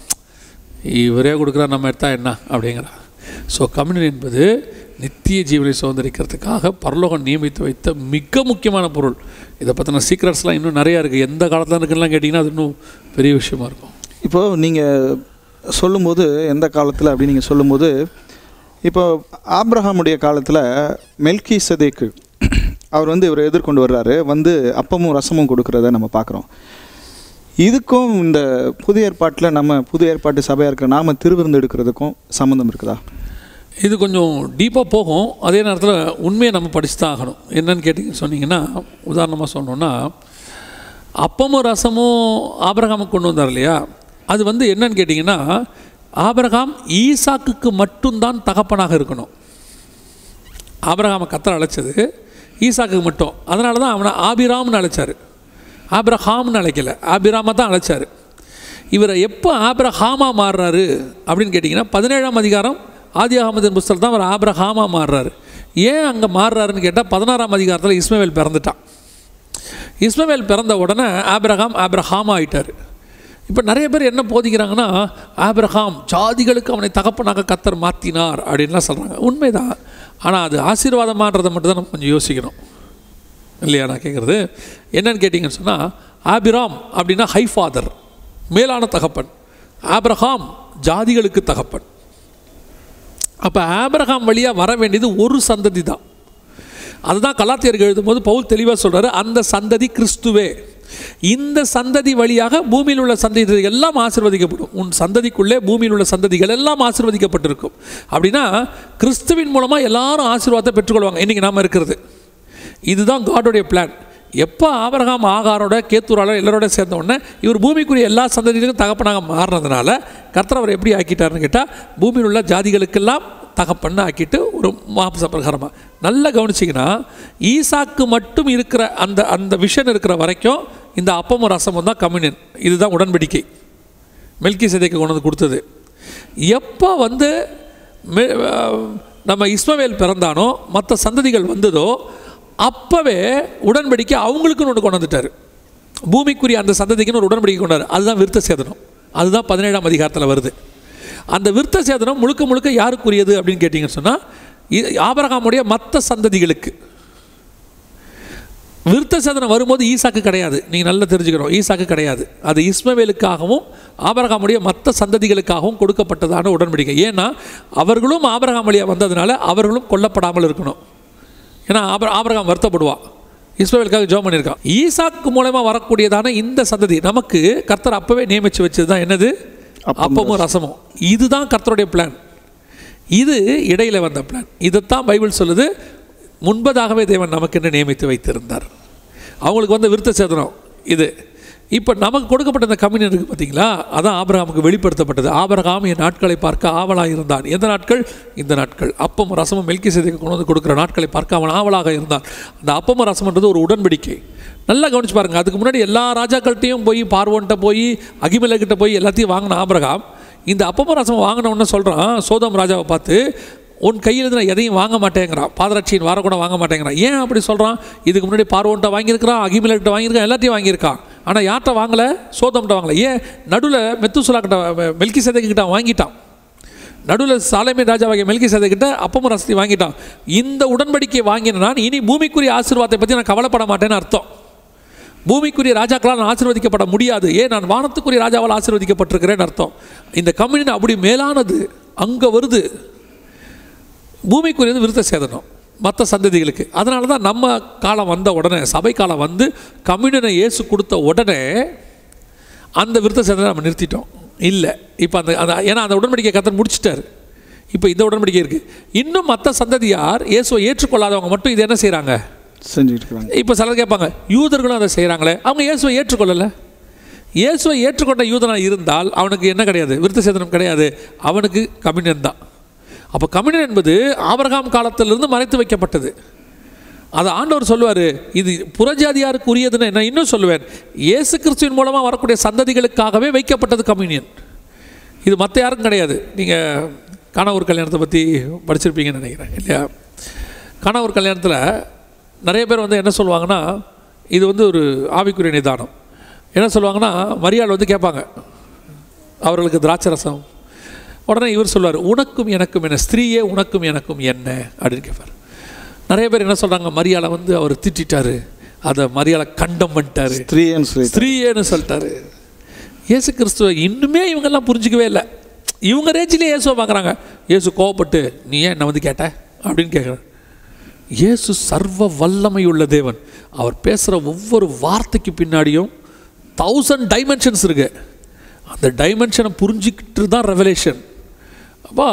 இவரே கொடுக்குறான் நம்ம எடுத்தா என்ன? அப்படிங்கிறான். ஸோ கம்யூனியன் என்பது நித்திய ஜீவனை சுதந்திரிக்கிறதுக்காக பரலோகம் நியமித்து வைத்த மிக முக்கியமான பொருள். இதை பற்றின சீக்ரெட்ஸ்லாம் இன்னும் நிறையா இருக்குது எந்த காலத்தில் இருக்குலாம் கேட்டிங்கன்னா அது இன்னும் பெரிய விஷயமா இருக்கும். இப்போது நீங்கள் சொல்லும்போது எந்த காலத்தில் அப்படின்னு நீங்கள் சொல்லும்போது இப்போ ஆப்ரஹாமுடைய காலத்தில் மெல்கி சதேக்கு அவர் வந்து இவர் எதிர்கொண்டு வர்றாரு. வந்து அப்பமும் ரசமும் கொடுக்குறத நம்ம பார்க்குறோம். இதுக்கும் இந்த புதிய ஏற்பாட்டில் நம்ம புது ஏற்பாட்டு சபையாக இருக்கிற நாம திருவிருந்து எடுக்கிறதுக்கும் சம்மந்தம் இருக்குதா? இது கொஞ்சம் டீப்பாக போகும். அதே நேரத்தில் உண்மையை நம்ம படிச்சு தான் ஆகணும். என்னன்னு கேட்டிங்க சொன்னீங்கன்னா உதாரணமாக சொன்னோன்னா அப்பமும் ரசமும் ஆபரகாமுக்கு கொண்டு வந்தார் இல்லையா? அது வந்து என்னன்னு கேட்டிங்கன்னா ஆபரகாம் ஈசாக்குக்கு மட்டும்தான் தகப்பனாக இருக்கணும். ஆபரகாமை கத்தர் அழைச்சது ஈசாக்கு மட்டும். அதனால தான் அவனை ஆபிராம்னு அழைச்சார். ஆபிரஹாம்னு அழைக்கல. ஆபிராமை தான் அழைச்சார். இவரை எப்போ ஆபிரஹாமா மாறுறாரு அப்படின்னு கேட்டிங்கன்னா பதினேழாம் அதிகாரம் ஆதி அகமதின் புஸ்தகம் தான் அவர் ஆப்ரஹாமா மாறுறாரு. ஏன் அங்கே மாறுறாருன்னு கேட்டால் பதினாறாம் அதிகாரத்தில் இஸ்மவேல் பிறந்துட்டான். இஸ்மவேல் பிறந்த உடனே ஆப்ரஹாம் ஆப்ரஹாம் ஆயிட்டார். இப்போ நிறைய பேர் என்ன போதிக்கிறாங்கன்னா ஆப்ரஹாம் ஜாதிகளுக்கு அவனை தகப்பனாக கத்தர் மாற்றினார் அப்படின்லாம் சொல்கிறாங்க உண்மைதான். ஆனால் அது ஆசீர்வாதமான்றதை மட்டும் தான் நம்ம கொஞ்சம் யோசிக்கணும். இல்லையா? நான் கேட்குறது என்னன்னு கேட்டிங்கன்னு சொன்னால் ஆபிராம் அப்படின்னா ஹை ஃபாதர் மேலான தகப்பன். ஆப்ரஹாம் ஜாதிகளுக்கு தகப்பன். அப்போ ஆப்ரஹாம் வழியாக வர வேண்டியது ஒரு சந்ததி தான் அதுதான் கலாத்தியர்கள் எழுதும்போது பவுல் தெளிவாக சொல்றாரு அந்த சந்ததி கிறிஸ்துவே. இந்த சந்ததி வழியாக பூமியில் உள்ள சந்ததிகள் எல்லாம் ஆசிர்வதிக்கப்படும். உன் சந்ததிக்குள்ளே பூமியில் உள்ள சந்ததிகள் எல்லாம் ஆசிர்வதிக்கப்பட்டிருக்கும். அப்படின்னா கிறிஸ்துவின் மூலமாக எல்லாரும் ஆசீர்வாதத்தை பெற்றுக்கொள்வாங்க. இன்றைக்கி நாம் இருக்கிறது. இதுதான் காடோடைய பிளான் எப்போ ஆபரகாம் ஆகாரோட கேத்தூரால எல்லாரோட சேர்ந்த உடனே இவர் பூமிக்குரிய எல்லா சந்ததிகளுக்கும் தகப்பனாக மாறினதுனால கர்த்தர் அவர் எப்படி ஆக்கிட்டாருன்னு கேட்டால் பூமியில் உள்ள ஜாதிகளுக்கெல்லாம் தகப்பன்னு ஆக்கிட்டு ஒரு மாம்ச பிரகாரமாக நல்லா கவனிச்சிங்கன்னா ஈசாக்கு மட்டும் இருக்கிற அந்த அந்த விஷன் இருக்கிற வரைக்கும் இந்த அப்பமும் ரசமும் தான் கம்யூனியன். இதுதான் உடன்படிக்கை. மெல்கி சதைக்கு கொண்டு வந்து கொடுத்தது. எப்போ வந்து நம்ம இஸ்மவேல் பிறந்தானோ மற்ற சந்ததிகள் வந்ததோ அப்போவே உடன்படிக்கை அவங்களுக்குன்னு ஒன்று கொண்டு வந்துட்டார் பூமிக்குரிய அந்த சந்ததிக்குன்னு ஒரு உடன்படிக்கை கொண்டாரு. அதுதான் விருத்த சேதனம். அதுதான் பதினேழாம் அதிகாரத்தில் வருது. அந்த விருத்த சேதனம் முழுக்க முழுக்க யாருக்குரியது அப்படின்னு கேட்டிங்கன்னு சொன்னால் ஆபரகாமுடைய மற்ற சந்ததிகளுக்கு. விருத்த சேதனம் வரும்போது ஈசாக்கு கிடையாது. நீங்கள் நல்லா தெரிஞ்சுக்கணும். ஈசாக்கு கிடையாது. அது இஸ்மவேலுக்காகவும் ஆபரகாமுடைய மற்ற சந்ததிகளுக்காகவும் கொடுக்கப்பட்டதான உடன்படிக்கை. ஏன்னா அவர்களும் ஆபரகாம் வழியாக வந்ததுனால அவர்களும் கொல்லப்படாமல் இருக்கணும். ஏன்னா ஆபர ஆபரகாம் வருத்தப்படுவா இஸ்மவேலுக்காக ஜோம் பண்ணியிருக்கான். ஈசாக்கு மூலமா வரக்கூடியதான இந்த சந்ததி நமக்கு கர்த்தர் அப்பவே நியமிச்சு வச்சது தான் என்னது? அப்பமும் ரசமும். இதுதான் கர்த்தருடைய பிளான் இது இடையில வந்த பிளான் இதைத்தான் பைபிள் சொல்லுது முன்பதாகவே தேவன் நமக்கு என்ன நியமித்து வைத்திருந்தார். அவங்களுக்கு வந்த விருத்த சேதனம் இது. இப்போ நமக்கு கொடுக்கப்பட்ட இந்த கம்யூனியன் இருக்குது பார்த்தீங்களா அதான் ஆபரகாமுக்கு வெளிப்படுத்தப்பட்டது. ஆபரகாம் என் நாட்களை பார்க்க ஆவலாக இருந்தான். எந்த நாட்கள்? இந்த நாட்கள். அப்பம் ரசமும் மெல்கி செய்திக்கு கொண்டு வந்து கொடுக்குற நாட்களை பார்க்க அவன் ஆவலாக இருந்தான். அந்த அப்பம் ரசம்ன்றது ஒரு உடன்படிக்கை. நல்லா கவனிச்சு பாருங்கள் அதுக்கு முன்னாடி எல்லா ராஜாக்கள்கிட்டையும் போய் பார்வோன்ட்ட போய் அகிமலக்கிட்ட போய் எல்லாத்தையும் வாங்கின ஆபரகாம். இந்த அப்பம ரசம் வாங்கினவொன்னு சொல்கிறான் சோதம் ராஜாவை பார்த்து உன் கையில் நான் எதையும் வாங்க மாட்டேங்கிறான். பாதராட்சியின் வார கூட வாங்க மாட்டேங்கிறான். ஏன் அப்படி சொல்கிறான் இதுக்கு முன்னாடி பார்வோன்ட்ட வாங்கியிருக்கிறான் அகிமிலக்கிட்ட வாங்கியிருக்கான் எல்லாத்தையும் வாங்கியிருக்கான். ஆனால் யார்கிட்ட வாங்கலை? சோதம்கிட்ட வாங்கலை. ஏன்? நடுவில் மெத்துசுலா கிட்ட மெல்கி சதைக்கிட்ட வாங்கிட்டான். நடுவில் சாலைமே ராஜாவாகிய மெல்கி கிட்ட அப்பமும் ரசத்தை வாங்கிட்டான். இந்த உடன்படிக்கை வாங்கின நான் இனி பூமிக்குரிய ஆசீர்வாதத்தை பற்றி நான் கவலைப்பட மாட்டேன்னு அர்த்தம். பூமிக்குரிய ராஜாக்களால் நான் ஆசீர்வதிக்கப்பட முடியாது. ஏன்? நான் வானத்துக்குரிய ராஜாவால் ஆசீர்வதிக்கப்பட்டிருக்கிறேன்னு அர்த்தம். இந்த கம்யூனியன் அப்படி மேலானது அங்கே வருது. பூமிக்குரியது விருத்த சேதனம். மற்ற சந்ததிகளுக்கு. அதனால தான் நம்ம காலம் வந்த உடனே சபை காலம் வந்து கம்யூனியனை இயேசு கொடுத்த உடனே அந்த விருத்த சேதனை நம்ம நிறுத்திட்டோம். இல்லை. இப்போ அந்த அந்த ஏன்னா அந்த உடன்படிக்கை கத்தர் முடிச்சிட்டாரு. இப்போ இந்த உடன்படிக்கை இருக்குது இன்னும் மற்ற சந்ததியார் இயேசுவை ஏற்றுக்கொள்ளாதவங்க மட்டும் இது என்ன செய்கிறாங்க செஞ்சுட்டு இப்போ சிலர் கேட்பாங்க யூதர்களும் அதை செய்கிறாங்களே அவங்க இயேசுவை ஏற்றுக்கொள்ளலை. இயேசுவை ஏற்றுக்கொண்ட யூதனாக இருந்தால் அவனுக்கு என்ன கிடையாது? விருத்த சேதனம் கிடையாது. அவனுக்கு கம்யூனியன் தான். அப்போ கம்யூனியன் என்பது ஆபரகாம் காலத்திலிருந்து மறைத்து வைக்கப்பட்டது. அதை ஆண்டவர் சொல்லுவார் இது புறஜாதியாருக்கு உரியதுன்னு நான் இன்னும் சொல்லுவேன். இயேசு கிறிஸ்துவின் மூலமாக வரக்கூடிய சந்ததிகளுக்காகவே வைக்கப்பட்டது கம்யூனியன். இது மற்ற யாருக்கும் கிடையாது. நீங்கள் கணவர் கல்யாணத்தை பற்றி படிச்சிருப்பீங்கன்னு நினைக்கிறேன் இல்லையா? கணவர் கல்யாணத்தில் நிறைய பேர் வந்து என்ன சொல்லுவாங்கன்னா இது வந்து ஒரு ஆவிக்குரிய நிதானம். என்ன சொல்லுவாங்கன்னா மரியாள் வந்து கேட்பாங்க அவர்களுக்கு திராட்சை ரசம் உடனே இவர் சொல்லுவார் உனக்கும் எனக்கும் என்ன? ஸ்திரீயே உனக்கும் எனக்கும் என்ன? அப்படின்னு கேட்பார் நிறைய பேர் என்ன சொல்கிறாங்க மரியாதை வந்து அவர் திட்டாரு அதை மரியாதை கண்டம் பண்ணிட்டாரு. ஸ்திரீன்னு சொல்லி சொல்லிட்டாரு. இயேசு கிறிஸ்துவ இன்னுமே இவங்கெல்லாம் புரிஞ்சிக்கவே இல்லை. இவங்க ரேஞ்சிலே இயேசுவை பார்க்குறாங்க. இயேசு கோவப்பட்டு நீ ஏன் என்ன வந்து கேட்ட? அப்படின்னு கேட்குறாரு இயேசு சர்வ வல்லமை உள்ள தேவன். அவர் பேசுகிற ஒவ்வொரு வார்த்தைக்கு பின்னாடியும் தௌசண்ட் டைமென்ஷன்ஸ் இருக்கு. அந்த டைமென்ஷனை புரிஞ்சுக்கிட்டு தான் ரெவலேஷன் அப்போ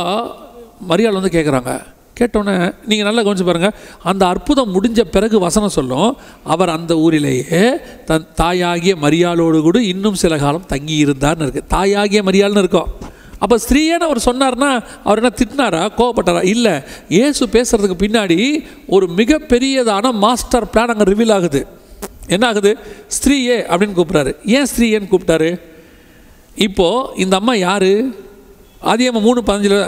மரியாள் வந்து கேட்குறாங்க கேட்டோன்னே நீங்கள் நல்லா கவனிச்சு பாருங்கள் அந்த அற்புதம் முடிஞ்ச பிறகு வசனம் சொல்லும். அவர் அந்த ஊரிலேயே தன் தாயாகிய மரியாளோடு கூட இன்னும் சில காலம் தங்கி இருந்தார்னு இருக்குது தாயாகிய மரியாள்னு இருக்கும். அப்போ ஸ்திரீயன்னு அவர் சொன்னார்னா அவர் என்ன திட்டினாரா? கோவப்பட்டாரா? இல்லை. ஏசு பேசுகிறதுக்கு பின்னாடி ஒரு மிகப்பெரியதான மாஸ்டர் பிளான் அங்கே ரிவீல் ஆகுது. என்ன ஆகுது? ஸ்திரீயே அப்படின்னு கூப்பிட்றாரு. ஏன் ஸ்திரீயேன்னு கூப்பிட்டாரு? இப்போது இந்த அம்மா யார்? ஆதியம்மா மூணு பதினஞ்சில்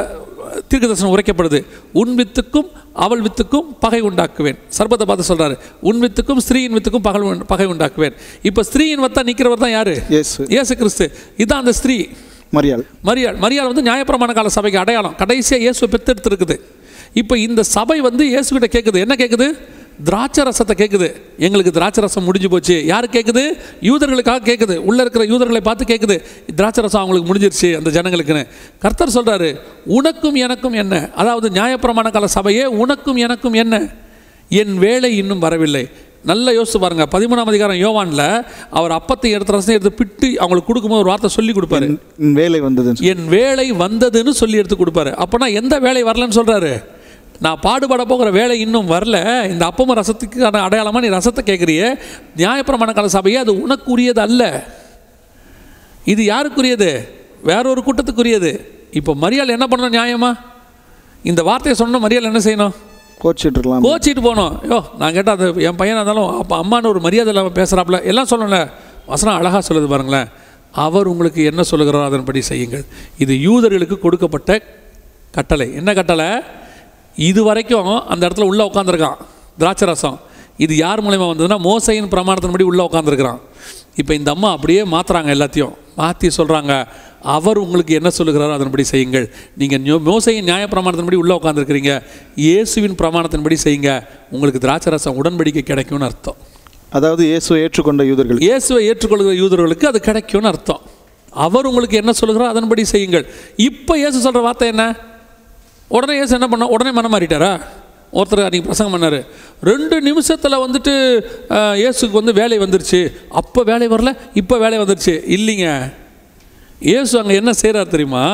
தீர்க்கதரிசனம் உரைக்கப்படுது. உன் வித்துக்கும் அவள் வித்துக்கும் பகை உண்டாக்குவேன். சர்பத்தை பார்த்து சொல்றாரு. உன் வித்துக்கும் ஸ்திரீயின் வித்துக்கும் பகல் பகை உண்டாக்குவேன். இப்போ ஸ்திரீயின் வத்தா நிற்கிறவர் தான் யாரு? இயேசு. இயேசு கிறிஸ்து இதான் அந்த ஸ்திரீ. மரியாள். மரியாள். மரியாள் வந்து நியாயப்பிரமாண கால சபைக்கு அடையாளம். கடைசியாக இயேசுவை பெத்தெடுத்து இருக்குது இப்போ இந்த சபை வந்து இயேசுகிட்ட கேட்குது என்ன கேட்குது திராட்சை ரசத்தை கேட்குது எங்களுக்கு திராட்சை ரசம் முடிஞ்சு போச்சு. யார் கேட்குது யூதர்களுக்காக கேட்குது உள்ளே இருக்கிற யூதர்களை பார்த்து கேட்குது திராட்சை ரசம் அவங்களுக்கு முடிஞ்சிருச்சு அந்த ஜனங்களுக்குன்னு. கர்த்தர் சொல்கிறாரு உனக்கும் எனக்கும் என்ன? அதாவது நியாயப்பிரமாண கால சபையே உனக்கும் எனக்கும் என்ன? என் வேலை இன்னும் வரவில்லை. நல்லா யோசிச்சு பாருங்க. பதிமூணாம் அதிகாரம் யோவானில் அவர் அப்பத்தை எடுத்து ரசம் எடுத்து பிட்டு அவங்களுக்கு கொடுக்கும்போது ஒரு வார்த்தை சொல்லி கொடுப்பாரு. என் வேலை சொல்லி. என் வேலை வந்ததுன்னு சொல்லி எடுத்து கொடுப்பாரு. அப்போனா எந்த வேலை வரலன்னு சொல்றாரு? நான் பாடுபட போகிற வேலை இன்னும் வரல. இந்த அப்பமும் ரசத்துக்கான அடையாளமா நீ ரசத்தை கேட்குறியே நியாயப்பிரமாண கால சபையே அது உனக்குரியது அல்ல. இது யாருக்குரியது? வேற ஒரு கூட்டத்துக்குரியது. இப்போ மரியாள் என்ன பண்ணணும் நியாயமா? இந்த வார்த்தையை சொன்ன மரியாள் என்ன செய்யணும்? கோச்சிட்டு இருக்கலாம். கோச்சிட்டு போனோம் யோ நான் கேட்டால் அது என் பையனாக இருந்தாலும் அப்போ அம்மான்னு ஒரு மரியாதை இல்லாமல் பேசுகிறாப்புல எல்லாம் சொல்லல வசனம் அழகாக சொல்லுது பாருங்களேன். அவர் உங்களுக்கு என்ன சொல்லுகிறாரோ அதன்படி செய்யுங்கள். இது யூதர்களுக்கு கொடுக்கப்பட்ட கட்டளை. என்ன கட்டளை? இது வரைக்கும் அந்த இடத்துல உள்ளே உட்காந்துருக்கான் திராட்சை ரசம் இது யார் மூலயமா வந்ததுன்னா மோசையின் பிரமாணத்தின்படி உள்ளே உட்காந்துருக்கிறான் இப்போ இந்த அம்மா அப்படியே மாற்றுறாங்க எல்லாத்தையும். மாற்றி சொல்கிறாங்க அவர் உங்களுக்கு என்ன சொல்லுகிறாரோ அதன்படி செய்யுங்கள். நீங்கள் மோசையின் நியாய பிரமாணத்தின்படி உள்ளே உட்காந்துருக்கிறீங்க இயேசுவின் பிரமாணத்தின்படி செய்யுங்க. உங்களுக்கு திராட்சை ரசம் உடன்படிக்கை கிடைக்கும்னு அர்த்தம். அதாவது இயேசுவை ஏற்றுக்கொண்ட யூதர்கள். இயேசுவை ஏற்றுக்கொள்கிற யூதர்களுக்கு அது கிடைக்கும்னு அர்த்தம். அவர் உங்களுக்கு என்ன சொல்லுகிறாரோ அதன்படி செய்யுங்கள். இப்போ இயேசு சொல்கிற வார்த்தை என்ன? உடனே ஏசு என்ன பண்ண உடனே மனம் மாறிட்டாரா? ஒருத்தர் அன்றைக்கி பிரசங்கம் பண்ணார். ரெண்டு நிமிஷத்தில் வந்துட்டு இயேசுக்கு வந்து வேலை வந்துருச்சு. அப்போ வேலை வரல இப்போ வேலை வந்துருச்சு. இல்லைங்க. இயேசு அங்கே என்ன செய்கிறார் தெரியுமா?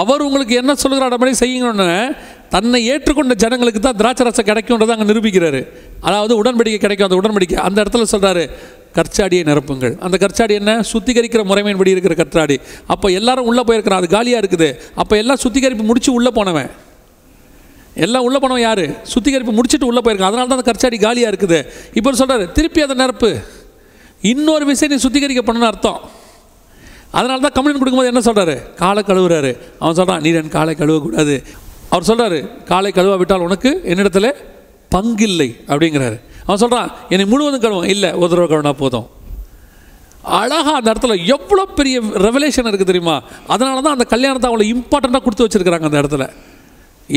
அவர் உங்களுக்கு என்ன சொல்கிறார் மாதிரி செய்யுங்கன்னு தன்னை ஏற்றுக்கொண்ட ஜனங்களுக்கு தான் திராட்சை ரசம் கிடைக்கும்ன்றதை அங்கே நிரூபிக்கிறாரு. அதாவது உடன்படிக்கை கிடைக்கும். அந்த உடன்படிக்கை அந்த இடத்துல சொல்கிறாரு கற்சாடியை நிரப்புங்கள். அந்த கற்சாடி என்ன? சுத்திகரிக்கிற முறைமையின்படி இருக்கிற கற்றாடி. அப்போ எல்லாரும் உள்ளே போயிருக்கிறான். அது காலியாக இருக்குது. அப்போ எல்லாம் சுத்திகரிப்பு முடிச்சு உள்ளே போனவன். எல்லாம் உள்ளே போனவன் யார்? சுத்திகரிப்பு முடிச்சுட்டு உள்ளே போயிருக்கான். அதனால தான் அந்த கற்சாடி காலியாக இருக்குது. இப்போ சொல்கிறாரு திருப்பி அதை நிரப்பு. இன்னொரு விஷயம் நீ சுத்திகரிக்க பண்ணணும்னு அர்த்தம். அதனால தான் கம்ப்ளைண்ட் கொடுக்கும்போது என்ன சொல்கிறாரு காலை கழுவுறாரு. அவன் சொல்கிறான் நீ என் காலை கழுவக்கூடாது. அவர் சொல்கிறாரு காலை கழுவா விட்டால் உனக்கு என்னிடத்துல பங்கில்லை அப்படிங்கிறாரு. அவன் சொல்கிறான் என்னை முழுவதும் கழுவும் இல்லை ஒரு தடவை கழுவினா போதும். அழகாக அந்த இடத்துல எவ்வளோ பெரிய ரெவலேஷன் இருக்குது தெரியுமா? அதனால தான் அந்த கல்யாணத்தை அவ்வளோ இம்பார்ட்டண்ட்டாக கொடுத்து வச்சுருக்கிறாங்க அந்த இடத்துல.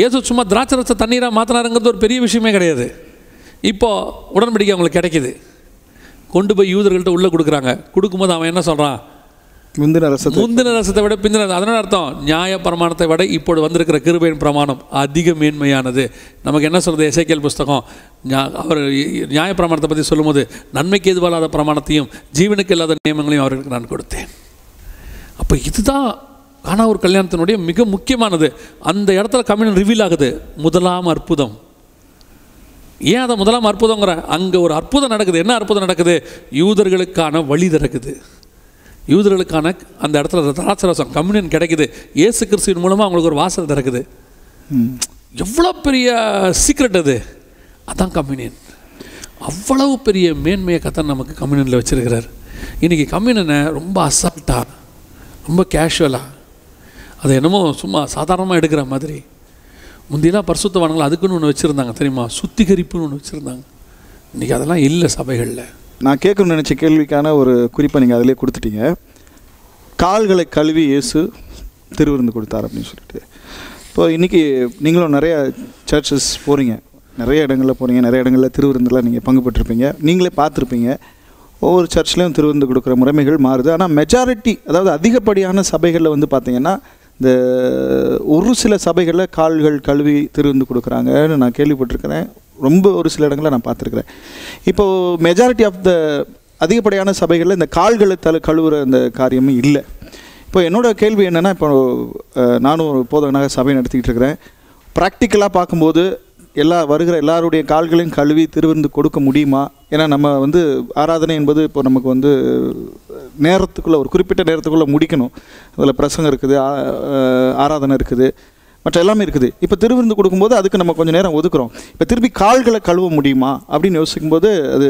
ஏசு சும்மா திராட்சை ரச தண்ணீராக மாற்றினாருங்கிறது ஒரு பெரிய விஷயமே கிடையாது. இப்போது உடன்படிக்கை அவங்களுக்கு கிடைக்கிது. கொண்டு போய் யூதர்கள்ட்ட உள்ளே கொடுக்குறாங்க. கொடுக்கும்போது அவன் என்ன சொல்கிறான் முந்தின ரசத்தை. முந்தின ரசத்தை விட பிந்தின அதனால அர்த்தம் நியாய பிரமாணத்தை விட இப்போது வந்திருக்கிற கிருபையின் பிரமாணம் அதிக மேன்மையானது. நமக்கு என்ன சொல்கிறது இசைக்கியல் புஸ்தகம். அவர் நியாய பிரமாணத்தை பற்றி சொல்லும்போது நன்மைக்கு எதுவாக பிரமாணத்தையும் ஜீவனுக்கு இல்லாத நியமங்களையும் அவர்களுக்கு நான் கொடுத்தேன். அப்போ இதுதான் ஆனால் ஒரு கல்யாணத்தினுடைய மிக முக்கியமானது. அந்த இடத்துல கம்யூனன் ரிவீல் ஆகுது. முதலாம் அற்புதம். ஏன் அதை முதலாம் அற்புதங்கிற அங்கே ஒரு அற்புதம் நடக்குது. என்ன அற்புதம் நடக்குது? யூதர்களுக்கான வழி திறக்குது. யூதர்களுக்கான அந்த இடத்துல திராட்சை ரசம் கம்யூனியன் கிடைக்குது. இயேசு கிறிஸ்துவின் மூலமாக அவங்களுக்கு ஒரு வாசல் திறக்குது. எவ்வளோ பெரிய சீக்ரெட் அது? அதான் கம்யூனியன். அவ்வளவு பெரிய மேன்மையை கத்தன் நமக்கு கம்யூனியனில் வச்சிருக்கிறார். இன்றைக்கி கம்யூனியனை ரொம்ப அசால்ட்டாக ரொம்ப கேஷுவலாக அது என்னமோ சும்மா சாதாரணமாக எடுக்கிற மாதிரி. முந்தியெல்லாம் பரிசுத்தவான்கள் அதுக்குன்னு ஒன்று வச்சுருந்தாங்க தெரியுமா? சுத்திகரிப்புன்னு ஒன்று வச்சுருந்தாங்க. இன்றைக்கி அதெல்லாம் இல்லை சபைகளில். நான் கேட்கணும்னு நினச்ச கேள்விக்கான ஒரு குறிப்பை நீங்கள் அதிலே கொடுத்துட்டீங்க. கால்களை கழுவி இயேசு திருவிருந்து கொடுத்தார் அப்படின்னு சொல்லிட்டு. இப்போ இன்றைக்கி நீங்களும் நிறைய சர்ச்சஸ் போகிறீங்க நிறைய இடங்களில் போகிறீங்க நிறைய இடங்களில் திருவிருந்தில் நீங்கள் பங்கு பெற்றிருப்பீங்க நீங்களே பார்த்துருப்பீங்க. ஒவ்வொரு சர்ச்லேயும் திருவிருந்து கொடுக்குற முறைமைகள் மாறுது. ஆனால் மெஜாரிட்டி அதாவது அதிகப்படியான சபைகளில் வந்து பார்த்தீங்கன்னா இந்த ஒரு சில சபைகளில் கால்கள் கழுவி திருவிருந்து கொடுக்குறாங்கன்னு நான் கேள்விப்பட்டிருக்கிறேன். ரொம்ப ஒரு சில இடங்களில் நான் பார்த்துருக்குறேன். இப்போது மெஜாரிட்டி ஆஃப் த அதிகப்படியான சபைகளில் இந்த கால்களை தலை கழுவுற அந்த காரியமும் இல்லை. இப்போ என்னோடய கேள்வி என்னென்னா இப்போ நானும் ஒரு போதகனாக சபை நடத்திக்கிட்டு இருக்கிறேன். ப்ராக்டிக்கலாக பார்க்கும்போது எல்லா வருகிற எல்லாருடைய கால்களையும் கழுவி திருவிருந்து கொடுக்க முடியுமா? ஏன்னா நம்ம வந்து ஆராதனை என்பது இப்போ நமக்கு வந்து நேரத்துக்குள்ளே ஒரு குறிப்பிட்ட நேரத்துக்குள்ளே முடிக்கணும். அதில் பிரசங்கம் இருக்குது ஆராதனை இருக்குது. மற்ற எல்லாமே இருக்குது. இப்போ திருவிருந்து கொடுக்கும்போது அதுக்கு நம்ம கொஞ்சம் நேரம் ஒதுக்குறோம். இப்போ திருப்பி கால்களை கழுவ முடியுமா? அப்படின்னு யோசிக்கும்போது அது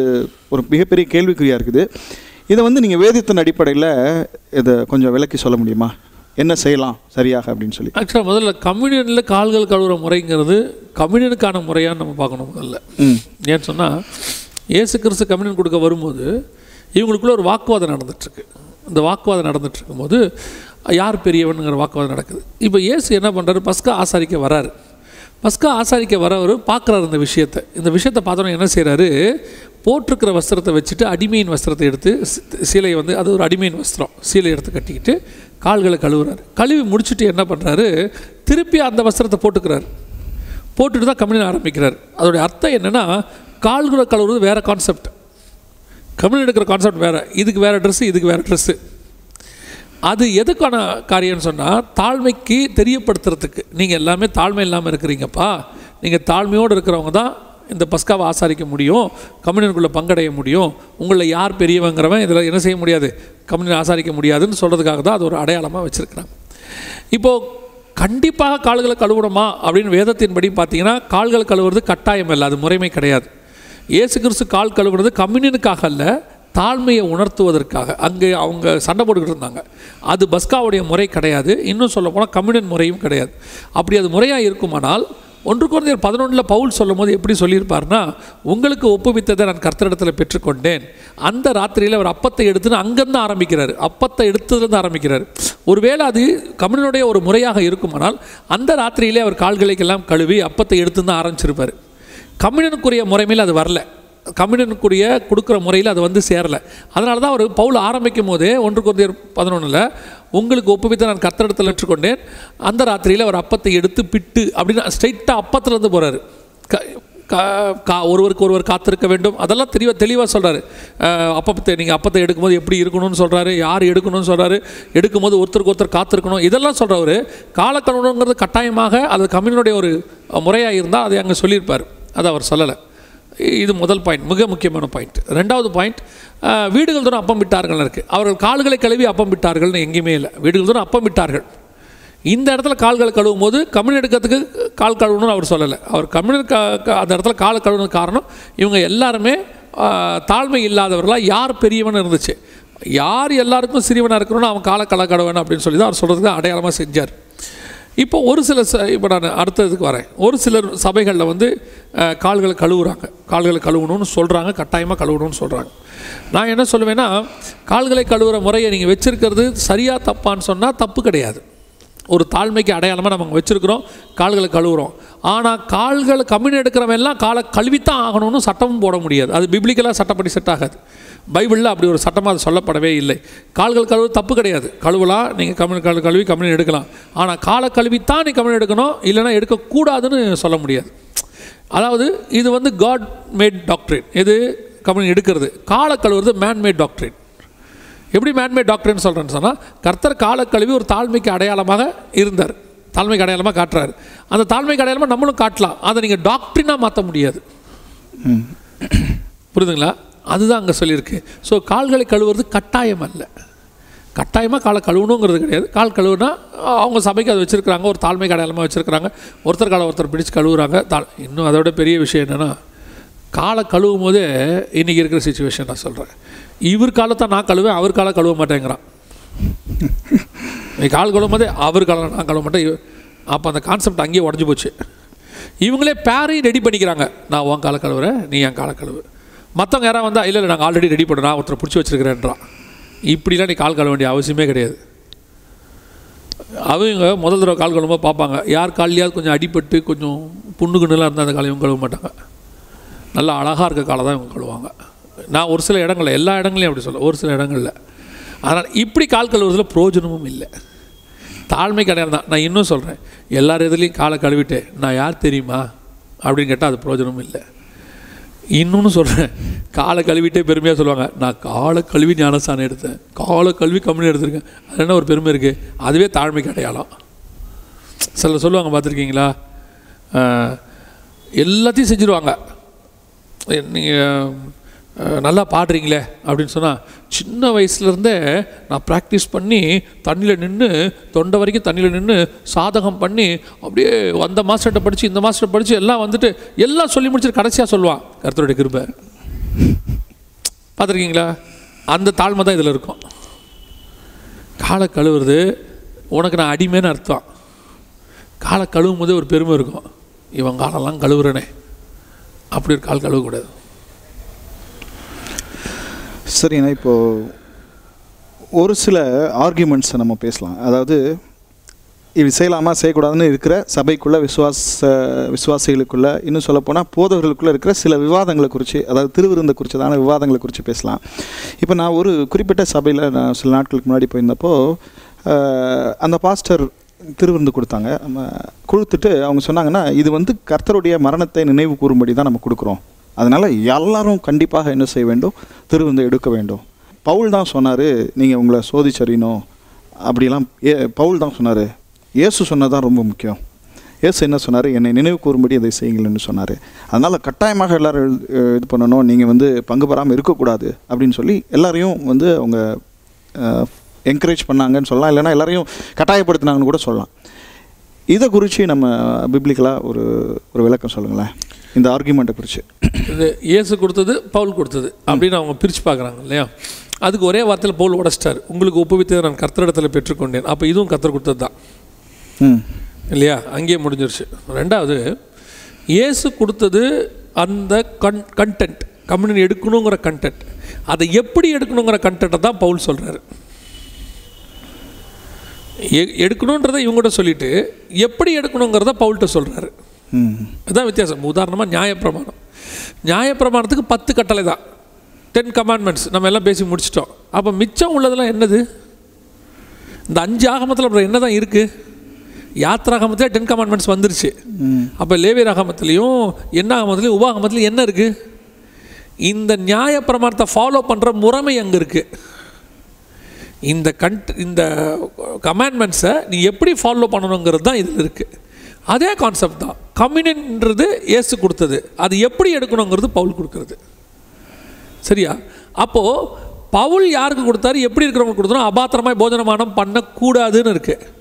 ஒரு மிகப்பெரிய கேள்விக்குறியாக இருக்குது. இதை வந்து நீங்கள் வேதத்தின் அடிப்படையில் இதை கொஞ்சம் விளக்கி சொல்ல முடியுமா? என்ன செய்யலாம்? சரியாக அப்படின்னு சொல்லி. ஆக்சுவலாக முதல்ல கம்யூனியனில் கால்கள் கழுவுற முறைங்கிறது கம்யூனியனுக்கான முறையான்னு நம்ம பார்க்கணும் முதல்ல. ஏன்னு சொன்னால் இயேசு கிறிஸ்து கம்யூனியன் கொடுக்க வரும்போது இவங்களுக்குள்ள ஒரு வாக்குவாதம் நடந்துட்டுருக்கு இந்த வாக்குவாதம் நடந்துட்டு இருக்கும்போது யார் பெரியவனுங்கிற வாக்குவாதம் நடக்குது. இப்போ இயேசு என்ன பண்ணுறாரு பஸ்கா ஆசாரிக்க வராரு. பஸ்கா ஆசாரிக்க வரவர் பார்க்குறாரு இந்த விஷயத்தை. இந்த விஷயத்தை பார்த்தோன்னே என்ன செய்கிறாரு போட்டிருக்கிற வஸ்திரத்தை வச்சுட்டு அடிமையின் வஸ்திரத்தை எடுத்து சீலையை வந்து அது ஒரு அடிமையின் வஸ்திரம். சீலை எடுத்து கட்டிக்கிட்டு கால்களை கழுவுறாரு. கழுவி முடிச்சுட்டு என்ன பண்ணுறாரு திருப்பி அந்த வஸ்திரத்தை போட்டுக்கிறாரு. போட்டுட்டு தான் கம்யூனியன் ஆரம்பிக்கிறார். அதோடைய அர்த்தம் என்னென்னா கால்களை கழுவுறது வேறு கான்செப்ட் கம்யூனியன் எடுக்கிற கான்செப்ட் வேறு. இதுக்கு வேறு ட்ரெஸ்ஸு இதுக்கு வேறு ட்ரெஸ்ஸு அது எதுக்கான காரியம்னு சொன்னால் தாழ்மைக்கு தெரியப்படுத்துறதுக்கு. நீங்கள் எல்லாமே தாழ்மை இல்லாமல் இருக்கிறீங்கப்பா. நீங்கள் தாழ்மையோடு இருக்கிறவங்க தான் இந்த பஸ்காவை ஆசாரிக்க முடியும் கம்யூனியனுக்குள்ளே பங்கடைய முடியும். உங்களில் யார் பெரியவங்கிறவன் இதில் என்ன செய்ய முடியாது? கம்யூனியன் ஆசாரிக்க முடியாதுன்னு சொல்கிறதுக்காக தான் அது ஒரு அடையாளமாக வச்சுருக்கிறாங்க. இப்போது கண்டிப்பாக கால்களை கழுவணுமா அப்படின்னு வேதத்தின்படி பார்த்தீங்கன்னா கால்கள் கழுவுறது கட்டாயம் இல்லை அது முறைமை கிடையாது. ஏசு கிறிஸ்து கால் கழுவுறது கம்யூனியனுக்காக இல்லை தாழ்மையை உணர்த்துவதற்காக. அங்கே அவங்க சண்டை போட்டுக்கிட்டு இருந்தாங்க. அது பஸ்காவுடைய முறை கிடையாது. இன்னும் சொல்ல போனால் முறையும் கிடையாது. அப்படி அது முறையாக இருக்குமானால் ஒன்று குழந்தையர் பதினொன்றில் பவுல் சொல்லும் போது எப்படி சொல்லியிருப்பார்னா உங்களுக்கு ஒப்புவித்ததை நான் கர்த்தரிடத்தில் பெற்றுக்கொண்டேன். அந்த ராத்திரியில் அவர் அப்பத்தை எடுத்துன்னு அங்கேருந்து ஆரம்பிக்கிறார். அப்பத்தை எடுத்ததுலேருந்து ஆரம்பிக்கிறார். ஒருவேளை அது கம்யூனனுடைய ஒரு முறையாக இருக்குமானால் அந்த ராத்திரியிலே அவர் கால்களைக்கெல்லாம் கழுவி அப்பத்தை எடுத்துன்னு தான் ஆரம்பிச்சிருப்பார். கம்யூனியனுக்குரிய முறைமையில் அது வரல. கம்யூனியனுக்குரிய கொடுக்குற முறையில் அது வந்து சேரலை. அதனால தான் அவர் பவுல் ஆரம்பிக்கும் போதே ஒன்று குழந்தையர் பதினொன்றில் உங்களுக்கு ஒப்புவித்த நான் கத்தரிடத்தில் ஏற்றுக்கொண்டேன். அந்த ராத்திரியில் அவர் அப்பத்தை எடுத்து பிட்டு அப்படின்னு ஸ்ட்ரைட்டாக அப்பத்துலேருந்து போகிறாரு க கா- ஒருவருக்கு ஒருவர் காத்திருக்க வேண்டும். அதெல்லாம் தெளிவாக தெளிவாக சொல்கிறாரு அப்பத்தை நீங்கள் அப்பத்தை எடுக்கும்போது எப்படி இருக்கணும்னு சொல்கிறாரு யார் எடுக்கணும்னு சொல்கிறாரு எடுக்கும்போது ஒருத்தருக்கு ஒருத்தர் காத்திருக்கணும். இதெல்லாம் சொல்கிறவர் காலக்கணுங்கிறது கட்டாயமாக அது கம்யூனுடைய ஒரு முறையாக இருந்தால் அதை அங்கே சொல்லியிருப்பார். அதை அவர் சொல்லலை. இது முதல் பாயிண்ட் மிக முக்கியமான பாயிண்ட் ரெண்டாவது பாயிண்ட் வீடுகள் தூரம் அப்பம் விட்டார்கள் இருக்குது அவர்கள் கால்களை கழுவி அப்பம் விட்டார்கள்னு எங்கேயுமே இல்லை. வீடுகள் தூரம் அப்பம் விட்டார்கள். இந்த இடத்துல கால்களை கழுவும் போது கம்யூனி எடுக்கிறதுக்கு கால் கழுவணும்னு அவர் சொல்லலை. அவர் கம்யூனி க அந்த இடத்துல கால் கழுவுனது காரணம் இவங்க எல்லாருமே தாழ்மை இல்லாதவர்களாக யார் பெரியவன் இருந்துச்சு? யார் எல்லாருக்கும் சிறியவனாக இருக்கணும்னு அவன் காலை கலை கழுவணும் அப்படின்னு சொல்லி தான் அவர் சொல்கிறதுக்கு அடையாளமாக செஞ்சார். இப்போ ஒரு சில ச இப்போ நான் அடுத்ததுக்கு வரேன். ஒரு சிலர் சபைகளில் வந்து கால்களை கழுவுறாங்க. கால்களை கழுவணும்னு சொல்கிறாங்க கட்டாயமாக கழுவணும்னு சொல்கிறாங்க நான் என்ன சொல்லுவேன்னா கால்களை கழுவுற முறையை நீங்கள் வச்சுருக்கிறது சரியாக தப்பான்னு சொன்னால் தப்பு கிடையாது. ஒரு தாழ்மைக்கு அடையாளமாக நம்ம வச்சுருக்கிறோம். கால்களை கழுவுறோம். ஆனால் கால்கள் கம்மினி எடுக்கிறவன் எல்லாம் காலை கழுவித்தான் ஆகணும்னு சட்டமும் போட முடியாது. அது பிப்ளிக்கலாக சட்டப்படி செட் ஆகாது. பைபிளில் அப்படி ஒரு சட்டமாக அது சொல்லப்படவே இல்லை. கால்கள் கழுவு தப்பு கிடையாது. கழுவலாம் நீங்கள் கம்மி கால் கழுவி கம்மின்னு எடுக்கலாம். ஆனால் காலை கழுவித்தான் நீ கம்யூனி எடுக்கணும் இல்லைன்னா எடுக்கக்கூடாதுன்னு சொல்ல முடியாது. அதாவது இது வந்து காட் மேட் டாக்டரேட் இது கம்யூனி எடுக்கிறது. காலை கழுவுறது மேன்மேட் டாக்டரேட் எப்படி மேன்மேட் டாக்டர்னு சொல்கிறேன்னு சொன்னால் கர்த்தர் காலை கழுவி ஒரு தாழ்மைக்கு அடையாளமாக இருந்தார். தாழ்மைக்கு அடையாளமாக காட்டுறாரு. அந்த தாழ்மைக்கு அடையாளமாக நம்மளும் காட்டலாம். அதை நீங்கள் டாக்டரினாக மாற்ற முடியாது. புரியுதுங்களா? அதுதான் அங்கே சொல்லியிருக்கு. ஸோ கால்களை கழுவுறது கட்டாயம் அல்ல. கட்டாயமாக காலை கழுவணுங்கிறது கிடையாது. கால் கழுவுனா அவங்க சபைக்கு அதை வச்சுருக்கிறாங்க ஒரு தாழ்மை அடையாளமாக வச்சுருக்கிறாங்க. ஒருத்தர் காலை ஒருத்தர் பிடிச்சு கழுவுறாங்க. தா இன்னும் அதோட பெரிய விஷயம் என்னென்னா காலை கழுவும் போதே இன்றைக்கி இருக்கிற சுச்சுவேஷன் நான் சொல்கிறேன் இவர் காலத்தை நான் கழுவேன் அவர் காலை கழுவ மாட்டேங்கிறான். நீ கால் கழுவும் போதே அவர் காலை நான் கழுவ மாட்டேன். அப்போ அந்த கான்செப்ட் அங்கேயே உடஞ்சி போச்சு. இவங்களே பேரையும் ரெடி பண்ணிக்கிறாங்க. நான் உன் காலை கழுவுறேன் நீ என் காலை கழுவு. மற்றவங்க யாராவது வந்தால் இல்லை இல்லை நாங்கள் ஆல்ரெடி ரெடி பண்ணுறோம் நான் ஒருத்தரை பிடிச்சி வச்சிருக்கிறேன்றான். இப்படிலாம் நீ கால் கழுவ வேண்டிய அவசியமே கிடையாது. அவங்க முதல் தடவை கால் கழுவும்போது பார்ப்பாங்க யார் கால்லையாவது கொஞ்சம் அடிபட்டு கொஞ்சம் புண்ணு கிண்ணுலாம் இருந்தால் அந்த காலை இவங்க கழுவ மாட்டாங்க. நல்லா அழகாக இருக்க காலை தான் இவங்க கழுவாங்க. நான் ஒரு சில இடங்களில் எல்லா இடங்களையும் அப்படி சொல்ல ஒரு சில இடங்களில். அதனால் இப்படி கால் கழுவுறதுல பிரயோஜனமும் இல்லை. தாழ்மை கிடையாது. தான் நான் இன்னும் சொல்கிறேன் எல்லார் இதுலேயும் காலை கழுவிட்டு நான் யார் தெரியுமா? அப்படின்னு கேட்டால் அது பிரயோஜனமும் இல்லை. இன்னொன்று சொல்கிறேன் காலை கழுவிட்டே பெருமையாக சொல்லுவாங்க. நான் காலை கழுவி ஞானஸ்தானம் எடுத்தேன். காலை கழுவி கம்பெனி எடுத்திருக்கேன். அது என்ன ஒரு பெருமை இருக்குது அதுவே தாழ்மைக்கு அடையாளம் சிலர் சொல்லுவாங்க பார்த்துருக்கீங்களா? எல்லாத்தையும் செஞ்சுருவாங்க. நீங்கள் நல்லா பாடுறீங்களே அப்படின்னு சொன்னால் சின்ன வயசுலேருந்தே நான் ப்ராக்டிஸ் பண்ணி தண்ணியில் நின்று தொண்டை வரைக்கும் தண்ணியில் நின்று சாதகம் பண்ணி அப்படியே அந்த மாஸ்டர்கிட்ட படித்து இந்த மாஸ்டர் படித்து எல்லாம் வந்துட்டு எல்லாம் சொல்லி முடிச்சுட்டு கடைசியாக சொல்லுவான் கருத்தருடைய கிருபை. பார்த்துருக்கீங்களா? அந்த தாழ்மை தான் இதில் இருக்கும். காலை கழுவுறது உனக்கு நான் அடிமைன்னு அர்த்தம். காலை கழுவும் போதே ஒரு பெருமை இருக்கும். இவன் காலெல்லாம் கழுவுறனே. அப்படி ஒரு கால் கழுவக்கூடாது. சரிண்ணா இப்போது ஒரு சில ஆர்கியூமெண்ட்ஸை நம்ம பேசலாம். அதாவது இது செய்யலாமா செய்யக்கூடாதுன்னு இருக்கிற சபைக்குள்ள விசுவாச விசுவாசிகளுக்குள்ள இன்னும் சொல்லப்போனால் போதவர்களுக்குள்ள இருக்கிற சில விவாதங்களை குறித்து அதாவது திருவிருந்த குறித்ததான விவாதங்களை குறித்து பேசலாம். இப்போ நான் ஒரு குறிப்பிட்ட சபையில் நான் சில நாட்களுக்கு முன்னாடி போயிருந்தப்போ அந்த பாஸ்டர் திருவிருந்து கொடுத்தாங்க. நம்ம கொடுத்துட்டு அவங்க சொன்னாங்கன்னா இது வந்து கர்த்தருடைய மரணத்தை நினைவு கூறும்படி தான் நம்ம கொடுக்குறோம். அதனால் எல்லாரும் கண்டிப்பாக என்ன செய்ய வேண்டும்? திருவிருந்து எடுக்க வேண்டும். பவுல் தான் சொன்னார் நீங்கள் உங்களை சோதிச்சறியணும். அப்படிலாம் ஏ பவுல் தான் சொன்னார். இயேசு சொன்னதான் ரொம்ப முக்கியம். இயேசு என்ன சொன்னார்? என்னை நினைவு கூறும்படி அதை செய்யுங்கள்னு சொன்னார். அதனால் கட்டாயமாக எல்லோரும் இது பண்ணணும். நீங்கள் வந்து பங்கு பெறாமல் இருக்கக்கூடாது அப்படின்னு சொல்லி எல்லாரையும் வந்து அவங்க என்கரேஜ் பண்ணாங்கன்னு சொல்லலாம். இல்லைன்னா எல்லாரையும் கட்டாயப்படுத்தினாங்கன்னு கூட சொல்லலாம். இதை குறித்து நம்ம பிப்ளிக்கலாக ஒரு ஒரு விளக்கம் சொல்லுங்களேன். இந்த ஆர்கியூமெண்ட்டை குறித்து இது இயேசு கொடுத்தது பவுல் கொடுத்தது அப்படின்னு அவங்க பிரித்து பார்க்குறாங்க இல்லையா? அதுக்கு ஒரே வார்த்தையில் பவுல் உடச்சிட்டார். உங்களுக்கு ஒப்புவித்ததை நான் கர்த்தரிடத்தில் பெற்றுக்கொண்டேன். அப்போ இதுவும் கர்த்தர் கொடுத்தது தான் ம். இல்லையா? அங்கேயே முடிஞ்சிருச்சு. ரெண்டாவது இயேசு கொடுத்தது அந்த கன் கண்டென்ட் கம்யூனியன் எடுக்கணுங்கிற கண்டென்ட் அதை எப்படி எடுக்கணுங்கிற கண்டென்ட்டை தான் பவுல் சொல்கிறாரு எடுக்கணுன்றதை இவங்ககிட்ட சொல்லிட்டு எப்படி எடுக்கணுங்கிறத பவுல்கிட்ட சொல்கிறாரு இதுதான் வித்தியாசம். உதாரணமாக நியாயப்பிரமாணம். நியாயப்பிரமாணத்துக்கு பத்து கட்டளை தான். டென் கமாண்ட்மெண்ட்ஸ் நம்ம எல்லாம் பேசி முடிச்சிட்டோம். அப்போ மிச்சம் உள்ளதெல்லாம் என்னது? இந்த அஞ்சு ஆகமத்தில் அப்புறம் என்ன தான் இருக்குது யாத்ராகமத்தில் டென் கமாண்ட்மெண்ட்ஸ் வந்துருச்சு. அப்போ லேவியர் ஆகமத்துலேயும் என்ன ஆகமத்துலேயும் உபாகமத்துலையும் என்ன இருக்குது இந்த நியாயப்பிரமாணத்தை ஃபாலோ பண்ணுற முறைமை அங்கே இருக்குது இந்த கண்ட் இந்த கமாண்ட்மெண்ட்ஸை நீ எப்படி ஃபாலோ பண்ணணுங்கிறது தான் இதில் இருக்குது அதே கான்செப்ட் தான். கம்யூனியன்றது இயேசு கொடுத்தது. அது எப்படி எடுக்கணுங்கிறது பவுல் கொடுக்கறது. சரியா? அப்போது பவுல் யாருக்கு கொடுத்தாரு? எப்படி இருக்கிறவங்களுக்கு கொடுத்தனோ அபாத்திரமாய் போஜனமானம் பண்ணக்கூடாதுன்னு இருக்குது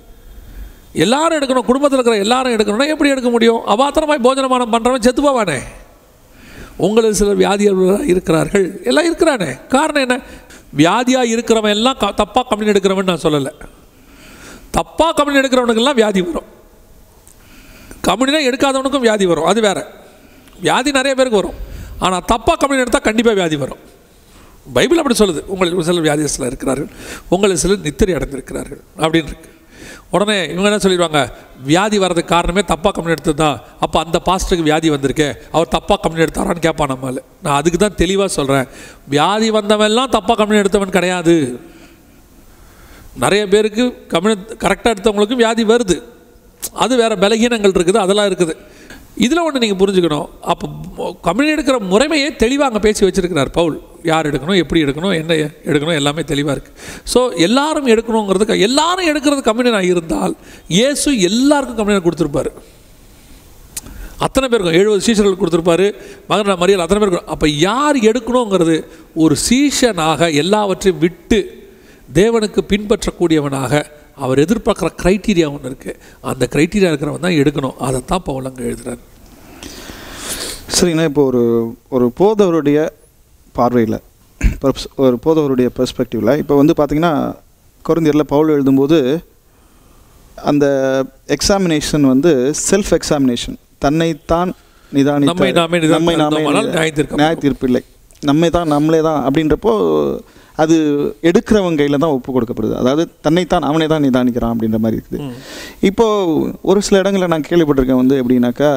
எல்லாரும் எடுக்கணும். குடும்பத்தில் இருக்கிற எல்லாரும் எடுக்கணும்னா எப்படி எடுக்க முடியும்? அபாத்திரமாய் போஜனமானம் பண்ணுறவன் செத்து போவானே. உங்களில் சில வியாதியாக இருக்கிறார்கள். எல்லாம் இருக்கிறானே. காரணம் என்ன? வியாதியாக இருக்கிறவன் எல்லாம் க தப்பாக கம்யூனி எடுக்கிறவன் நான் சொல்லலை. தப்பாக கம்யூனி எடுக்கிறவனுக்கெல்லாம் வியாதி வரும். கம்யூனினா எடுக்காதவனுக்கும் வியாதி வரும். அது வேறு. வியாதி நிறைய பேருக்கு வரும். ஆனால் தப்பாக கம்யூனி எடுத்தால் கண்டிப்பாக வியாதி வரும். பைபிள் அப்படி சொல்லுது. உங்களுக்கு சிலர் வியாதியஸ்தில் இருக்கிறார்கள். உங்களை சிலர் நித்திரை அடைந்திருக்கிறார்கள். அப்படின்னு இருக்கு. உடனே இவங்க என்ன சொல்லிடுவாங்க? வியாதி வர்றதுக்கு காரணமே தப்பாக கம்யூனி எடுத்தது தான். அப்போ அந்த பாஸ்டருக்கு வியாதி வந்திருக்கே. அவர் தப்பாக கம்யூனி எடுத்தாரான்னு கேட்பான் நம்மள நான் அதுக்கு தான் தெளிவாக சொல்கிறேன் வியாதி வந்தவெல்லாம் தப்பாக கம்யூனி எடுத்தவன் கிடையாது. நிறைய பேருக்கு கம்யூனி கரெக்டாக எடுத்தவங்களுக்கும் வியாதி வருது. அது வேறு பலகீனங்கள் இருக்குது அதெல்லாம் இருக்குது. இதில் ஒன்று நீங்கள் புரிஞ்சுக்கணும். அப்போ கம்யூனி எடுக்கிற முறைமையே தெளிவாக அங்கே பேசி வச்சிருக்கிறார் பவுல். யார் எடுக்கணும் எப்படி எடுக்கணும் என்ன எடுக்கணும் எல்லாமே தெளிவாக இருக்குது ஸோ எல்லாரும் எடுக்கணுங்கிறதுக்கு எல்லாரும் எடுக்கிறது கம்யூனியனாக இருந்தால் இயேசு எல்லாருக்கும் கம்யூனியன் கொடுத்துருப்பாரு. அத்தனை பேருக்கும் எழுபது சீஷர்கள் கொடுத்துருப்பாரு மகன் மரியாதை அத்தனை பேருக்கும். அப்போ யார் எடுக்கணுங்கிறது ஒரு சீஷனாக எல்லாவற்றையும் விட்டு தேவனுக்கு பின்பற்றக்கூடியவனாக அவர் எதிர்பார்க்குற க்ரைட்டீரியா ஒன்று இருக்குது அந்த க்ரைட்டீரியா இருக்கிறவன் தான் எடுக்கணும். அதைத்தான் பவுல் அங்கே எழுதுறாரு. சரிங்கண்ணா இப்போ ஒரு ஒரு போதவருடைய பார்வையில் ஒரு போதவருடைய பெர்ஸ்பெக்டிவில் இப்போ வந்து பார்த்தீங்கன்னா குறைந்தியரில் பவுல் எழுதும்போது அந்த எக்ஸாமினேஷன் வந்து செல்ஃப் எக்ஸாமினேஷன் தன்னைத்தான் நிதானி நம்மை நாமே நிதானித்து நம்மை நாமே அறிந்தோமானால் நியாயத்தீர்க்கப்படும். நியாய தீர்ப்பு இல்லை. நம்மை தான் நம்மளே தான் அப்படின்றப்போ அது எடுக்கிறவங்க கையில் தான் ஒப்பு கொடுக்கப்படுது. அதாவது தன்னைத்தான் அவனே தான் நிதானிக்கிறான் அப்படின்ற மாதிரி இருக்குது. இப்போது ஒரு சில இடங்களில் நான் கேள்விப்பட்டிருக்கேன் வந்து எப்படின்னாக்கா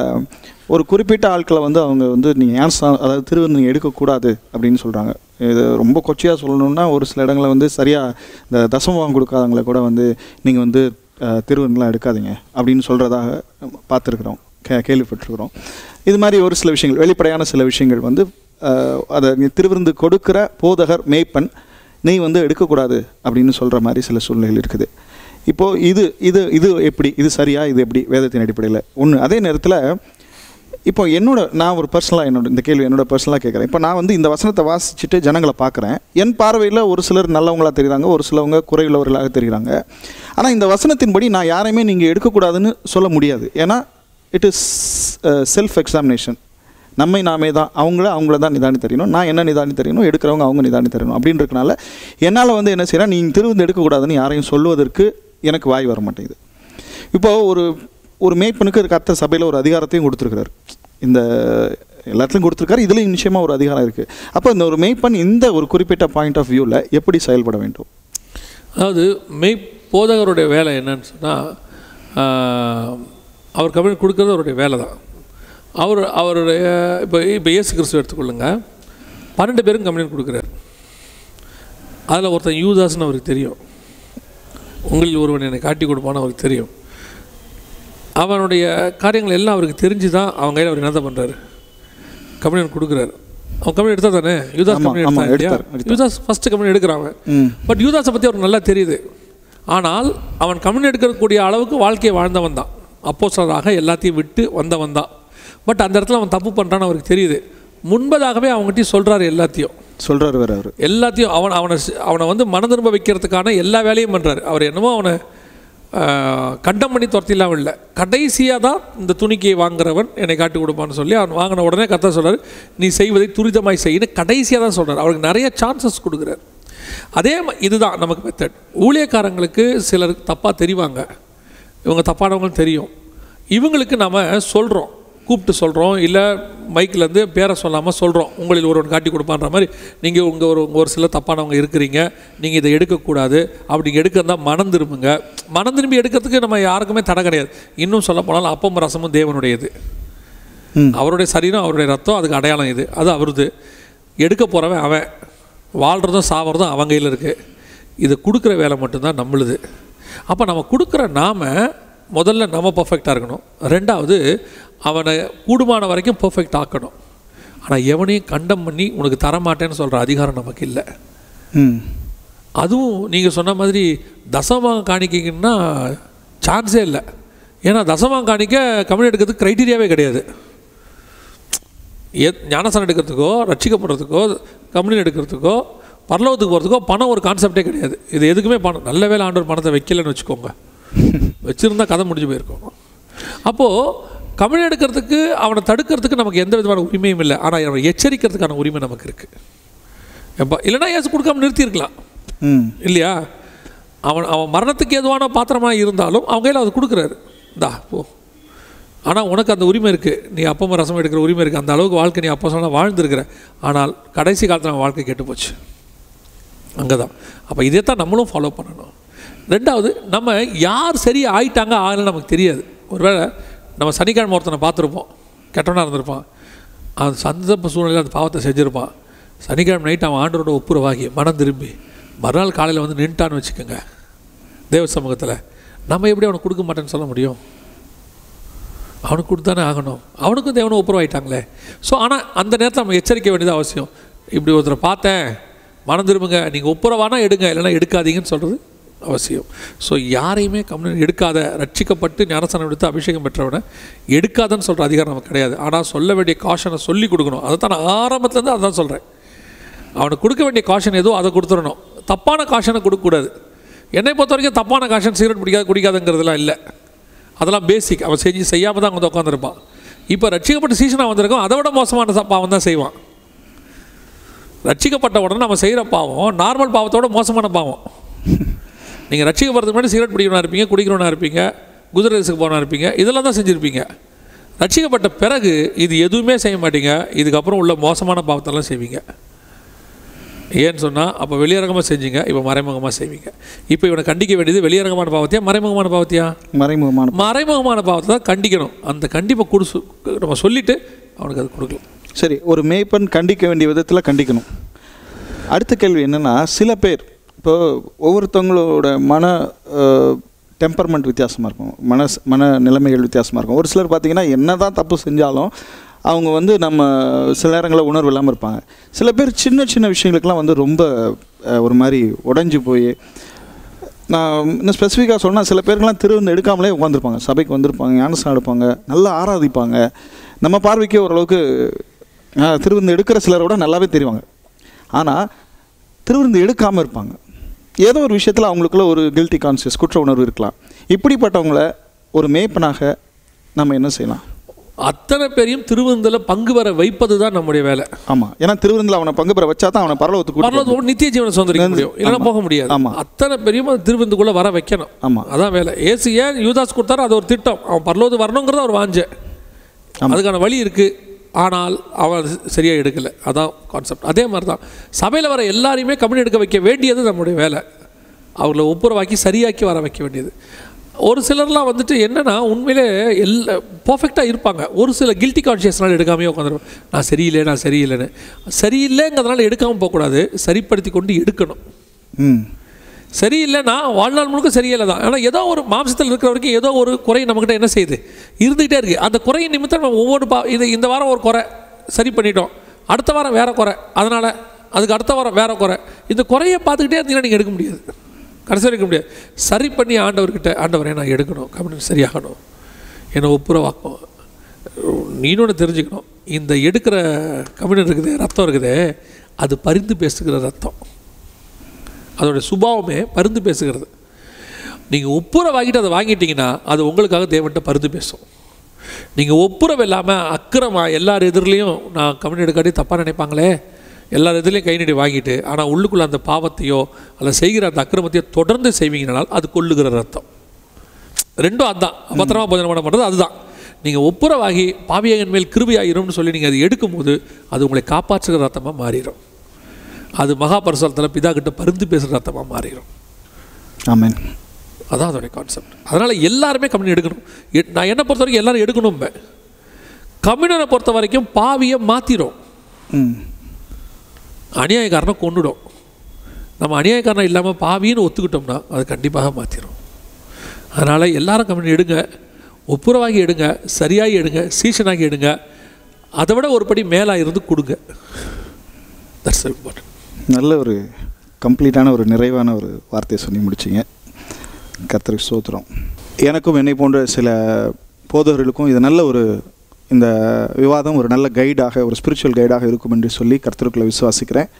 ஒரு குறிப்பிட்ட ஆட்களை வந்து அவங்க வந்து நீங்கள் ஏன் சா- அதாவது திருவிருந்து நீங்கள் எடுக்கக்கூடாது அப்படின்னு சொல்கிறாங்க இது ரொம்ப கொச்சையாக சொல்லணும்னா ஒரு சில இடங்களில் வந்து சரியாக இந்த தசமம் கொடுக்காதவங்கள கூட வந்து நீங்கள் வந்து திருவிருந்தெலாம் எடுக்காதீங்க அப்படின்னு சொல்கிறதாக பார்த்துருக்குறோம். கே கேள்விப்பட்டிருக்கிறோம். இது மாதிரி ஒரு சில விஷயங்கள் வெளிப்படையான சில விஷயங்கள் வந்து அதை திருவிருந்து கொடுக்கிற போதகர் மேய்ப்பன் நீ வந்து எடுக்கக்கூடாது அப்படின்னு சொல்கிற மாதிரி சில சூழ்நிலைகள் இருக்குது. இப்போது இது இது இது எப்படி? இது சரியா? இது எப்படி? வேதத்தின் அடிப்படையில். ஒன்று அதே நேரத்தில் இப்போ என்னோட நான் ஒரு பர்சனலாக என்னோட இந்த கேள்வி என்னோட பர்சனலாக கேட்குறேன். இப்போ நான் வந்து இந்த வசனத்தை வாசிச்சுட்டு ஜனங்களை பார்க்குறேன். என் பார்வையில் ஒரு சிலர் நல்லவங்களாக தெரிகிறாங்க ஒரு சிலவங்க குறைவுள்ளவர்களாக தெரிகிறாங்க ஆனால் இந்த வசனத்தின்படி நான் யாரையுமே நீங்கள் எடுக்கக்கூடாதுன்னு சொல்ல முடியாது. ஏன்னா இட் இஸ் செல்ஃப் எக்ஸாமினேஷன் நம்மை நாமே தான் அவங்கள அவங்கள தான் நிதானி தெரியணும். நான் என்ன நிதானி தெரியணும் எடுக்கிறவங்க அவங்க நிதானி தெரியணும். அப்படின்றதுனால என்னால் வந்து என்ன செய்யறேன் நீங்கள் திருவிந்து எடுக்கக்கூடாதுன்னு யாரையும் சொல்லுவதற்கு எனக்கு வாய் வர மாட்டேங்குது. இப்போது ஒரு ஒரு மேய்ப்பனுக்கு கர்த்தர் சபையில் ஒரு அதிகாரத்தையும் கொடுத்துருக்கிறார். இந்த எல்லாத்துலையும் கொடுத்துருக்காரு இதுலேயும் நிச்சயமாக ஒரு அதிகாரம் இருக்குது அப்போ இந்த ஒரு மெய்ப்பன் இந்த ஒரு குறிப்பிட்ட பாயிண்ட் ஆஃப் வியூவில் எப்படி செயல்பட வேண்டும்? அதாவது மெய் போதகருடைய வேலை என்னன்னு சொன்னால் அவர் கம்பெனி கொடுக்குறது அவருடைய வேலை தான் அவர் அவருடைய இப்போ இப்போ இயேசு கிறிஸ்து எடுத்துக்கொள்ளுங்க. பன்னெண்டு பேரும் கம்யூனிட் கொடுக்குறாரு. அதில் ஒருத்தன் யூதாஸ்னு அவருக்கு தெரியும். உங்களில் ஒருவன் என்னை காட்டி கொடுப்பான்னு அவருக்கு தெரியும். அவனுடைய காரியங்கள் எல்லாம் அவருக்கு தெரிஞ்சு தான் அவங்க கையில் அவர் என்னதான் பண்ணுறாரு கம்யூனிட் கொடுக்குறாரு. அவன் கம்யூனிட் எடுத்தா தானே? யூதாஸ் ஆமா, எடுத்தான் இல்லையா. யூதாஸ் ஃபஸ்ட்டு கம்யூனிட் எடுக்கிறாங்க பட் யூதாஸை பற்றி அவருக்கு நல்லா தெரியுது. ஆனால் அவன் கம்யூன் எடுக்கக்கூடிய அளவுக்கு வாழ்க்கையை வாழ்ந்தவன் தான். அப்போஸ்தலராக எல்லாத்தையும் விட்டு வந்தவன் தான். பட் அந்த இடத்துல அவன் தப்பு பண்ணுறான்னு அவருக்கு தெரியுது. முன்பதாகவே அவங்ககிட்டயும் சொல்கிறாரு எல்லாத்தையும். சொல்கிறார் வேறு அவர். எல்லாத்தையும் அவன் அவனை அவனை வந்து மன திரும்ப வைக்கிறதுக்கான எல்லா வேலையும் பண்ணுறாரு அவர் என்னமோ அவனை கண்டம் பண்ணி துரத்திலாம் இல்லை. கடைசியாக தான் இந்த துணிக்கையை வாங்குறவன் என்னை காட்டி கொடுப்பான்னு சொல்லி அவன் வாங்கின உடனே கத்த சொல்றாரு நீ செய்வதை துரிதமாய் செய்யன்னு கடைசியாக தான் சொல்கிறார் அவருக்கு நிறைய சான்சஸ் கொடுக்குறாரு. அதே இதுதான் நமக்கு மெத்தட் ஊழியக்காரங்களுக்கு சிலர் தப்பாக தெரிவாங்க. இவங்க தப்பானவங்களும் தெரியும். இவங்களுக்கு நம்ம சொல்கிறோம் கூப்பிட்டு சொல்கிறோம் இல்லை மைக்கிலேருந்து பேரை சொல்லாமல் சொல்கிறோம் உங்களில் ஒருவன் காட்டி கொடுப்பான்ற மாதிரி நீங்கள் உங்கள் ஒரு ஒரு சில தப்பானவங்க இருக்கிறீங்க நீங்கள் இதை எடுக்கக்கூடாது. அப்படி எடுக்கிறதா மனம் திரும்புங்க. மனம் திரும்பி எடுக்கிறதுக்கு நம்ம யாருக்குமே தடை கிடையாது. இன்னும் சொல்ல போனாலும் அப்பமும் ரசமும் தேவனுடையது. அவருடைய சரீரம் அவருடைய ரத்தம் அதுக்கு அடையாளம் இது. அது அவருது. எடுக்க போகிறவன் அவன். வாழ்கிறதும் சாவறதும் அவன் கையில் இருக்குது இது கொடுக்குற வேலை மட்டும்தான் நம்மளுது. அப்போ நம்ம கொடுக்குற நாம முதல்ல நம்ம பர்ஃபெக்டாக இருக்கணும். ரெண்டாவது அவனை கூடுமான வரைக்கும் பர்ஃபெக்ட் ஆக்கணும். ஆனால் எவனையும் கண்டம் பண்ணி உனக்கு தரமாட்டேன்னு சொல்கிற அதிகாரம் நமக்கு இல்லை. அதுவும் நீங்கள் சொன்ன மாதிரி தசமாக காணிக்கைங்கன்னா சான்ஸே இல்லை. ஏன்னா தசமாக காணிக்க கம்யூனி எடுக்கிறதுக்கு க்ரைட்டீரியாவே கிடையாது. எ ஞானசனம் எடுக்கிறதுக்கோ ரட்சிக்கப்படுறதுக்கோ கம்யூனி எடுக்கிறதுக்கோ பரலோகத்துக்கு போகிறதுக்கோ பணம் ஒரு கான்செப்டே கிடையாது. இது எதுக்குமே பணம் நல்ல வேலை ஆண்டவர் பணத்தை வைக்கலன்னு வச்சுக்கோங்க. வச்சுருந்தா கதை முடிஞ்சு போயிருக்கும். அப்போது கம்யூனி எடுக்கிறதுக்கு அவனை தடுக்கிறதுக்கு நமக்கு எந்த விதமான உரிமையும் இல்லை. ஆனால் அவனை எச்சரிக்கிறதுக்கான உரிமை நமக்கு இருக்குது எப்போ இல்லைன்னா ஏசு கொடுக்காம நிறுத்தியிருக்கலாம். ம். இல்லையா? அவன் அவன் மரணத்துக்கு ஏதுவான பாத்திரமாக இருந்தாலும் அவங்க கையில் அது கொடுக்குறாரு. தா போ. ஆனால் உனக்கு அந்த உரிமை இருக்குது நீ அப்பம் ரசம் எடுக்கிற உரிமை இருக்குது அந்த அளவுக்கு வாழ்க்கை நீ அப்போ சொன்னால் வாழ்ந்துருக்கிற. ஆனால் கடைசி காலத்தில் அவன் வாழ்க்கை கெட்டு போச்சு அங்கே தான் அப்போ இதே தான் நம்மளும் ஃபாலோ பண்ணணும். ரெண்டாவது நம்ம யார் சரி ஆயிட்டாங்க ஆகலைன்னு நமக்கு தெரியாது. ஒருவேளை நம்ம சனிக்கிழமை ஒருத்தனை பார்த்துருப்போம். கெட்டவனாக இருந்திருப்பான். அந்த சந்தர்ப்ப சூழ்நிலையில் அந்த பாவத்தை செஞ்சுருப்பான். சனிக்கிழமை நைட் அவன் ஆண்டோட ஒப்புரவாகி மனம் திரும்பி மறுநாள் காலையில் வந்து நின்ட்டான்னு வச்சுக்கோங்க. தேவ சமூகத்தில் நம்ம எப்படி அவனுக்கு கொடுக்க மாட்டேன்னு சொல்ல முடியும்? அவனுக்கு கொடுத்தானே ஆகணும். அவனுக்கும் தேவனும் ஒப்புரவாயிட்டாங்களே. ஸோ ஆனால் அந்த நேரத்தில் நம்ம எச்சரிக்க வேண்டியது அவசியம். இப்படி ஒருத்தரை பார்த்தேன் மனம் திரும்புங்க. நீங்கள் ஒப்புரவானா எடுங்க இல்லைன்னா எடுக்காதீங்கன்னு சொல்கிறது அவசியம். ஸோ யாரையுமே கம்யூனி எடுக்காத ரட்சிக்கப்பட்டு ஞானஸ்தானம் எடுத்து அபிஷேகம் பெற்றவனை எடுக்காதன்னு சொல்கிற அதிகாரம் நமக்கு கிடையாது. ஆனால் சொல்ல வேண்டிய காஷனை சொல்லி கொடுக்கணும். அதை தான் நான் ஆரம்பத்துலேருந்து தான் சொல்கிறேன் அவனுக்கு கொடுக்க வேண்டிய காஷன் ஏதோ அதை கொடுத்துடணும். தப்பான காஷனை கொடுக்கக்கூடாது. என்னை பொறுத்த வரைக்கும் தப்பான காஷன் சிகரெட் பிடிக்காது குடிக்காதுங்கிறதுலாம் இல்லை. அதெல்லாம் பேசிக் அவன் செஞ்சு செய்யாமல் தான் அவங்க உட்காந்துருப்பான் இப்போ ரட்சிக்கப்பட்ட சீசனாக வந்திருக்கோம் அதை விட மோசமான பாவம் தான் செய்வான். ரட்சிக்கப்பட்ட உடனே நம்ம செய்கிற பாவம் நார்மல் பாவத்தோட மோசமான பாவம். நீங்கள் ரட்சிக்கப்படுறதுக்கு முன்னாடி சிகரெட் பிடிக்கிறவனா இருப்பீங்க குடிக்கிறவனா இருப்பீங்க குதிரை ரேஸுக்கு போனா இருப்பீங்க இதெல்லாம் தான் செஞ்சுருப்பீங்க. ரட்சிக்கப்பட்ட பிறகு இது எதுவுமே செய்ய மாட்டீங்க இதுக்கப்புறம் உள்ள மோசமான பாவத்தெல்லாம் செய்வீங்க. ஏன்னு சொன்னால் அப்போ வெளியரங்கமாக செஞ்சீங்க இப்போ மறைமுகமாக செய்வீங்க. இப்போ இவனை கண்டிக்க வேண்டியது வெளியரங்கமான பாவத்தையா மறைமுகமான பாவத்தையா? மறைமுகமான மறைமுகமான பாவத்தை தான் கண்டிக்கணும். அந்த கண்டிப்பை கொடுசு நம்ம சொல்லிவிட்டு அவனுக்கு அது கொடுக்கலாம். சரி ஒரு மேய்ப்பன் கண்டிக்க வேண்டிய விதத்தில் கண்டிக்கணும். அடுத்த கேள்வி என்னென்னா சில பேர் இப்போ ஒவ்வொருத்தவங்களோட மன டெம்பர்மெண்ட் வித்தியாசமாக இருக்கும். மன மன நிலைமைகள் வித்தியாசமாக இருக்கும். ஒரு சிலர் பார்த்திங்கன்னா என்ன தான் தப்பு செஞ்சாலும் அவங்க வந்து நம்ம சில நேரங்களில் உணர்வு இல்லாமல் இருப்பாங்க. சில பேர் சின்ன சின்ன விஷயங்களுக்கெல்லாம் வந்து ரொம்ப ஒரு மாதிரி உடஞ்சி போய் நான் இன்னும் ஸ்பெசிஃபிக்காக சொன்னால் சில பேருக்கெல்லாம் திருவிருந்து எடுக்காமலே உட்காந்துருப்பாங்க சபைக்கு வந்திருப்பாங்க ஞானசனம் எடுப்பாங்க நல்லா ஆராதிப்பாங்க. நம்ம பார்வைக்கு ஓரளவுக்கு திருவிருந்து எடுக்கிற சிலரோட நல்லாவே தெரிவாங்க. ஆனால் திருவிருந்து எடுக்காமல் இருப்பாங்க. ஏதோ ஒரு விஷயத்தில் அவங்களுக்குள்ள ஒரு கில்ட்டி கான்சியஸ் குற்ற உணர்வு இருக்கலாம். இப்படிப்பட்டவங்கள ஒரு மேய்ப்பனாக நம்ம என்ன செய்யலாம்? அத்தனை பேரையும் திருவிருந்தில் பங்கு பெற வைப்பது தான் நம்முடைய வேலை. ஆமாம் ஏன்னா திருவிருந்தில் அவனை பங்கு பெற வச்சா தான் அவனை பரலோகத்துக்கு பரலோகத்தோடு நித்திய ஜீவனை சொந்தரிக்க முடியும். இல்லைன்னா போக முடியாது. ஆமா. அத்தனை பேரையும் அந்த திருவிருந்துக்குள்ளே வர வைக்கணும். ஆமா. அதான் வேலை. ஏசு ஏன் யூதாஸ் கொடுத்தாரோ அது ஒரு திட்டம். அவன் பரலோகத்துக்கு வரணுங்கிறத ஒரு வாஞ்ச. அதுக்கான வழி இருக்குது ஆனால் அவன் அது எடுக்கலை. அதான் கான்செப்ட் அதே மாதிரி தான் சபையில் வர எல்லாரையுமே கம்யூனி எடுக்க வைக்க வேண்டியது நம்முடைய வேலை. அவங்கள ஒப்புரவாக்கி சரியாக்கி வர வைக்க வேண்டியது. ஒரு சிலர்லாம் வந்துட்டு என்னென்னா உண்மையிலே எல்லா பர்ஃபெக்டாக இருப்பாங்க. ஒரு சில கில்ட்டி கான்ஷியஸ்னால எடுக்காமே உட்காந்துருவேன் நான் சரியில்லை நான் சரியில்லைன்னு. சரியில்லைங்கிறதுனால எடுக்காமல் போகக்கூடாது. சரிப்படுத்தி கொண்டு எடுக்கணும். ம். சரியில்லைன்னா வாழ்நாள் முழுக்க சரியில்லை தான் ஆனால் ஏதோ ஒரு மாம்சத்தில் இருக்கிற வரைக்கும் ஏதோ ஒரு குறை நம்மக்கிட்ட என்ன செய்யுது? இருந்துகிட்டே இருக்குது அந்த குறையின் நிமித்தம் நம்ம ஒவ்வொரு பா இது இந்த வாரம் ஒரு குறை சரி பண்ணிட்டோம். அடுத்த வாரம் வேற குறை. அதனால் அதுக்கு அடுத்த வாரம் வேறு குறை. இந்த குறையை பார்த்துக்கிட்டே இருந்தீங்கன்னா நீங்கள் எடுக்க முடியாது. கடைசி எடுக்க முடியாது. சரி பண்ணி ஆண்டவர்கிட்ட ஆண்டவரை நான் எடுக்கணும். கம்பெனி சரியாகணும். என்னை ஒப்புரவாக்கும். நீனோட தெரிஞ்சுக்கணும். இந்த எடுக்கிற கம்பெனி இருக்குது ரத்தம் இருக்குது அது பரிந்து பேசுகிற ரத்தம். அதோடைய சுபாவமே பருந்து பேசுகிறது. நீங்கள் ஒப்புரவு வாங்கிட்டு அதை வாங்கிட்டீங்கன்னா அது உங்களுக்காக தேவன்கிட்ட பருந்து பேசும். நீங்கள் ஒப்புரவு இல்லாமல் அக்கிரமா எல்லார் எதிரிலையும் நான் கம்பெனி எடுக்காட்டி தப்பாக நினைப்பாங்களே? எல்லார் எதிரிலையும் கை நீடி வாங்கிட்டு ஆனால் உள்ளுக்குள்ளே அந்த பாவத்தையோ அல்ல செய்கிற அந்த அக்கிரமத்தையோ தொடர்ந்து செய்வீங்கனால் அது கொள்ளுகிற ரத்தம். ரெண்டும் அதுதான் பத்திரமா போஜனம் பண்ண பண்ணுறது அதுதான். நீங்கள் ஒப்புரவாகி பாவியகன் மேல் கிருபியாயிரும்னு சொல்லி நீங்கள் அதை எடுக்கும்போது அது உங்களை காப்பாற்றுகிற ரத்தமாக மாறிடும். அது மகாபரிசலத்தில் பிதா கிட்ட பருந்து பேசுகிற ரத்தமாக மாறிடும் ஆமென். அதான் அதோடைய கான்செப்ட் அதனால் எல்லாருமே கம்யூனி எடுக்கணும். நான் என்ன பொறுத்த வரைக்கும் எல்லாரும் எடுக்கணும் கம்யூனரை பொறுத்த வரைக்கும் பாவியை மாற்றிடும் ம். அநியாயக்காரனை கொண்டுடும் நம்ம அநியாயக்காரனை இல்லாமல் பாவின்னு ஒத்துக்கிட்டோம்னா அது கண்டிப்பாக மாற்றிடும் அதனால் எல்லாரும் கம்யூனி எடுங்க. ஒப்புரவாகி எடுங்க. சரியாகி எடுங்க. சீசனாகி எடுங்க. அதை விட ஒரு படி மேலாக இருந்து கொடுங்க தட்ஸ் இம்பார்ட்டன்ட் நல்ல ஒரு கம்ப்ளீட்டான ஒரு நிறைவான ஒரு வார்த்தையை சொல்லி முடிச்சிங்க. கத்திரி சோத்திரம் எனக்கும் என்னை போன்ற சில போதகர்களுக்கும் இது நல்ல ஒரு இந்த விவாதம் ஒரு நல்ல கைடாக ஒரு ஸ்பிரிச்சுவல் கைடாக இருக்கும் என்று சொல்லி கர்த்தருக்குள்ளே விசுவாசிக்கிறேன்.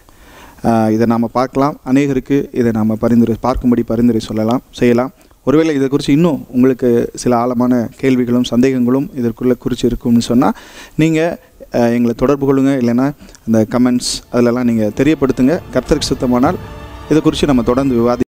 இதை நாம் பார்க்கலாம். அநேகருக்கு இதை நாம் பரிந்துரை பார்க்கும்படி பரிந்துரை சொல்லலாம் செய்யலாம். ஒருவேளை இதை குறித்து இன்னும் உங்களுக்கு சில ஆழமான கேள்விகளும் சந்தேகங்களும் இதற்குள்ளே குறித்து இருக்கும்னு சொன்னால் நீங்கள் எங்களை தொடர்பு கொள்ளுங்க. இல்லைன்னா அந்த கமெண்ட்ஸ் அதிலெல்லாம் நீங்கள் தெரியப்படுத்துங்க. கர்த்தருக்கு சுத்தமானால் இதை குறித்து நம்ம தொடர்ந்து விவாதி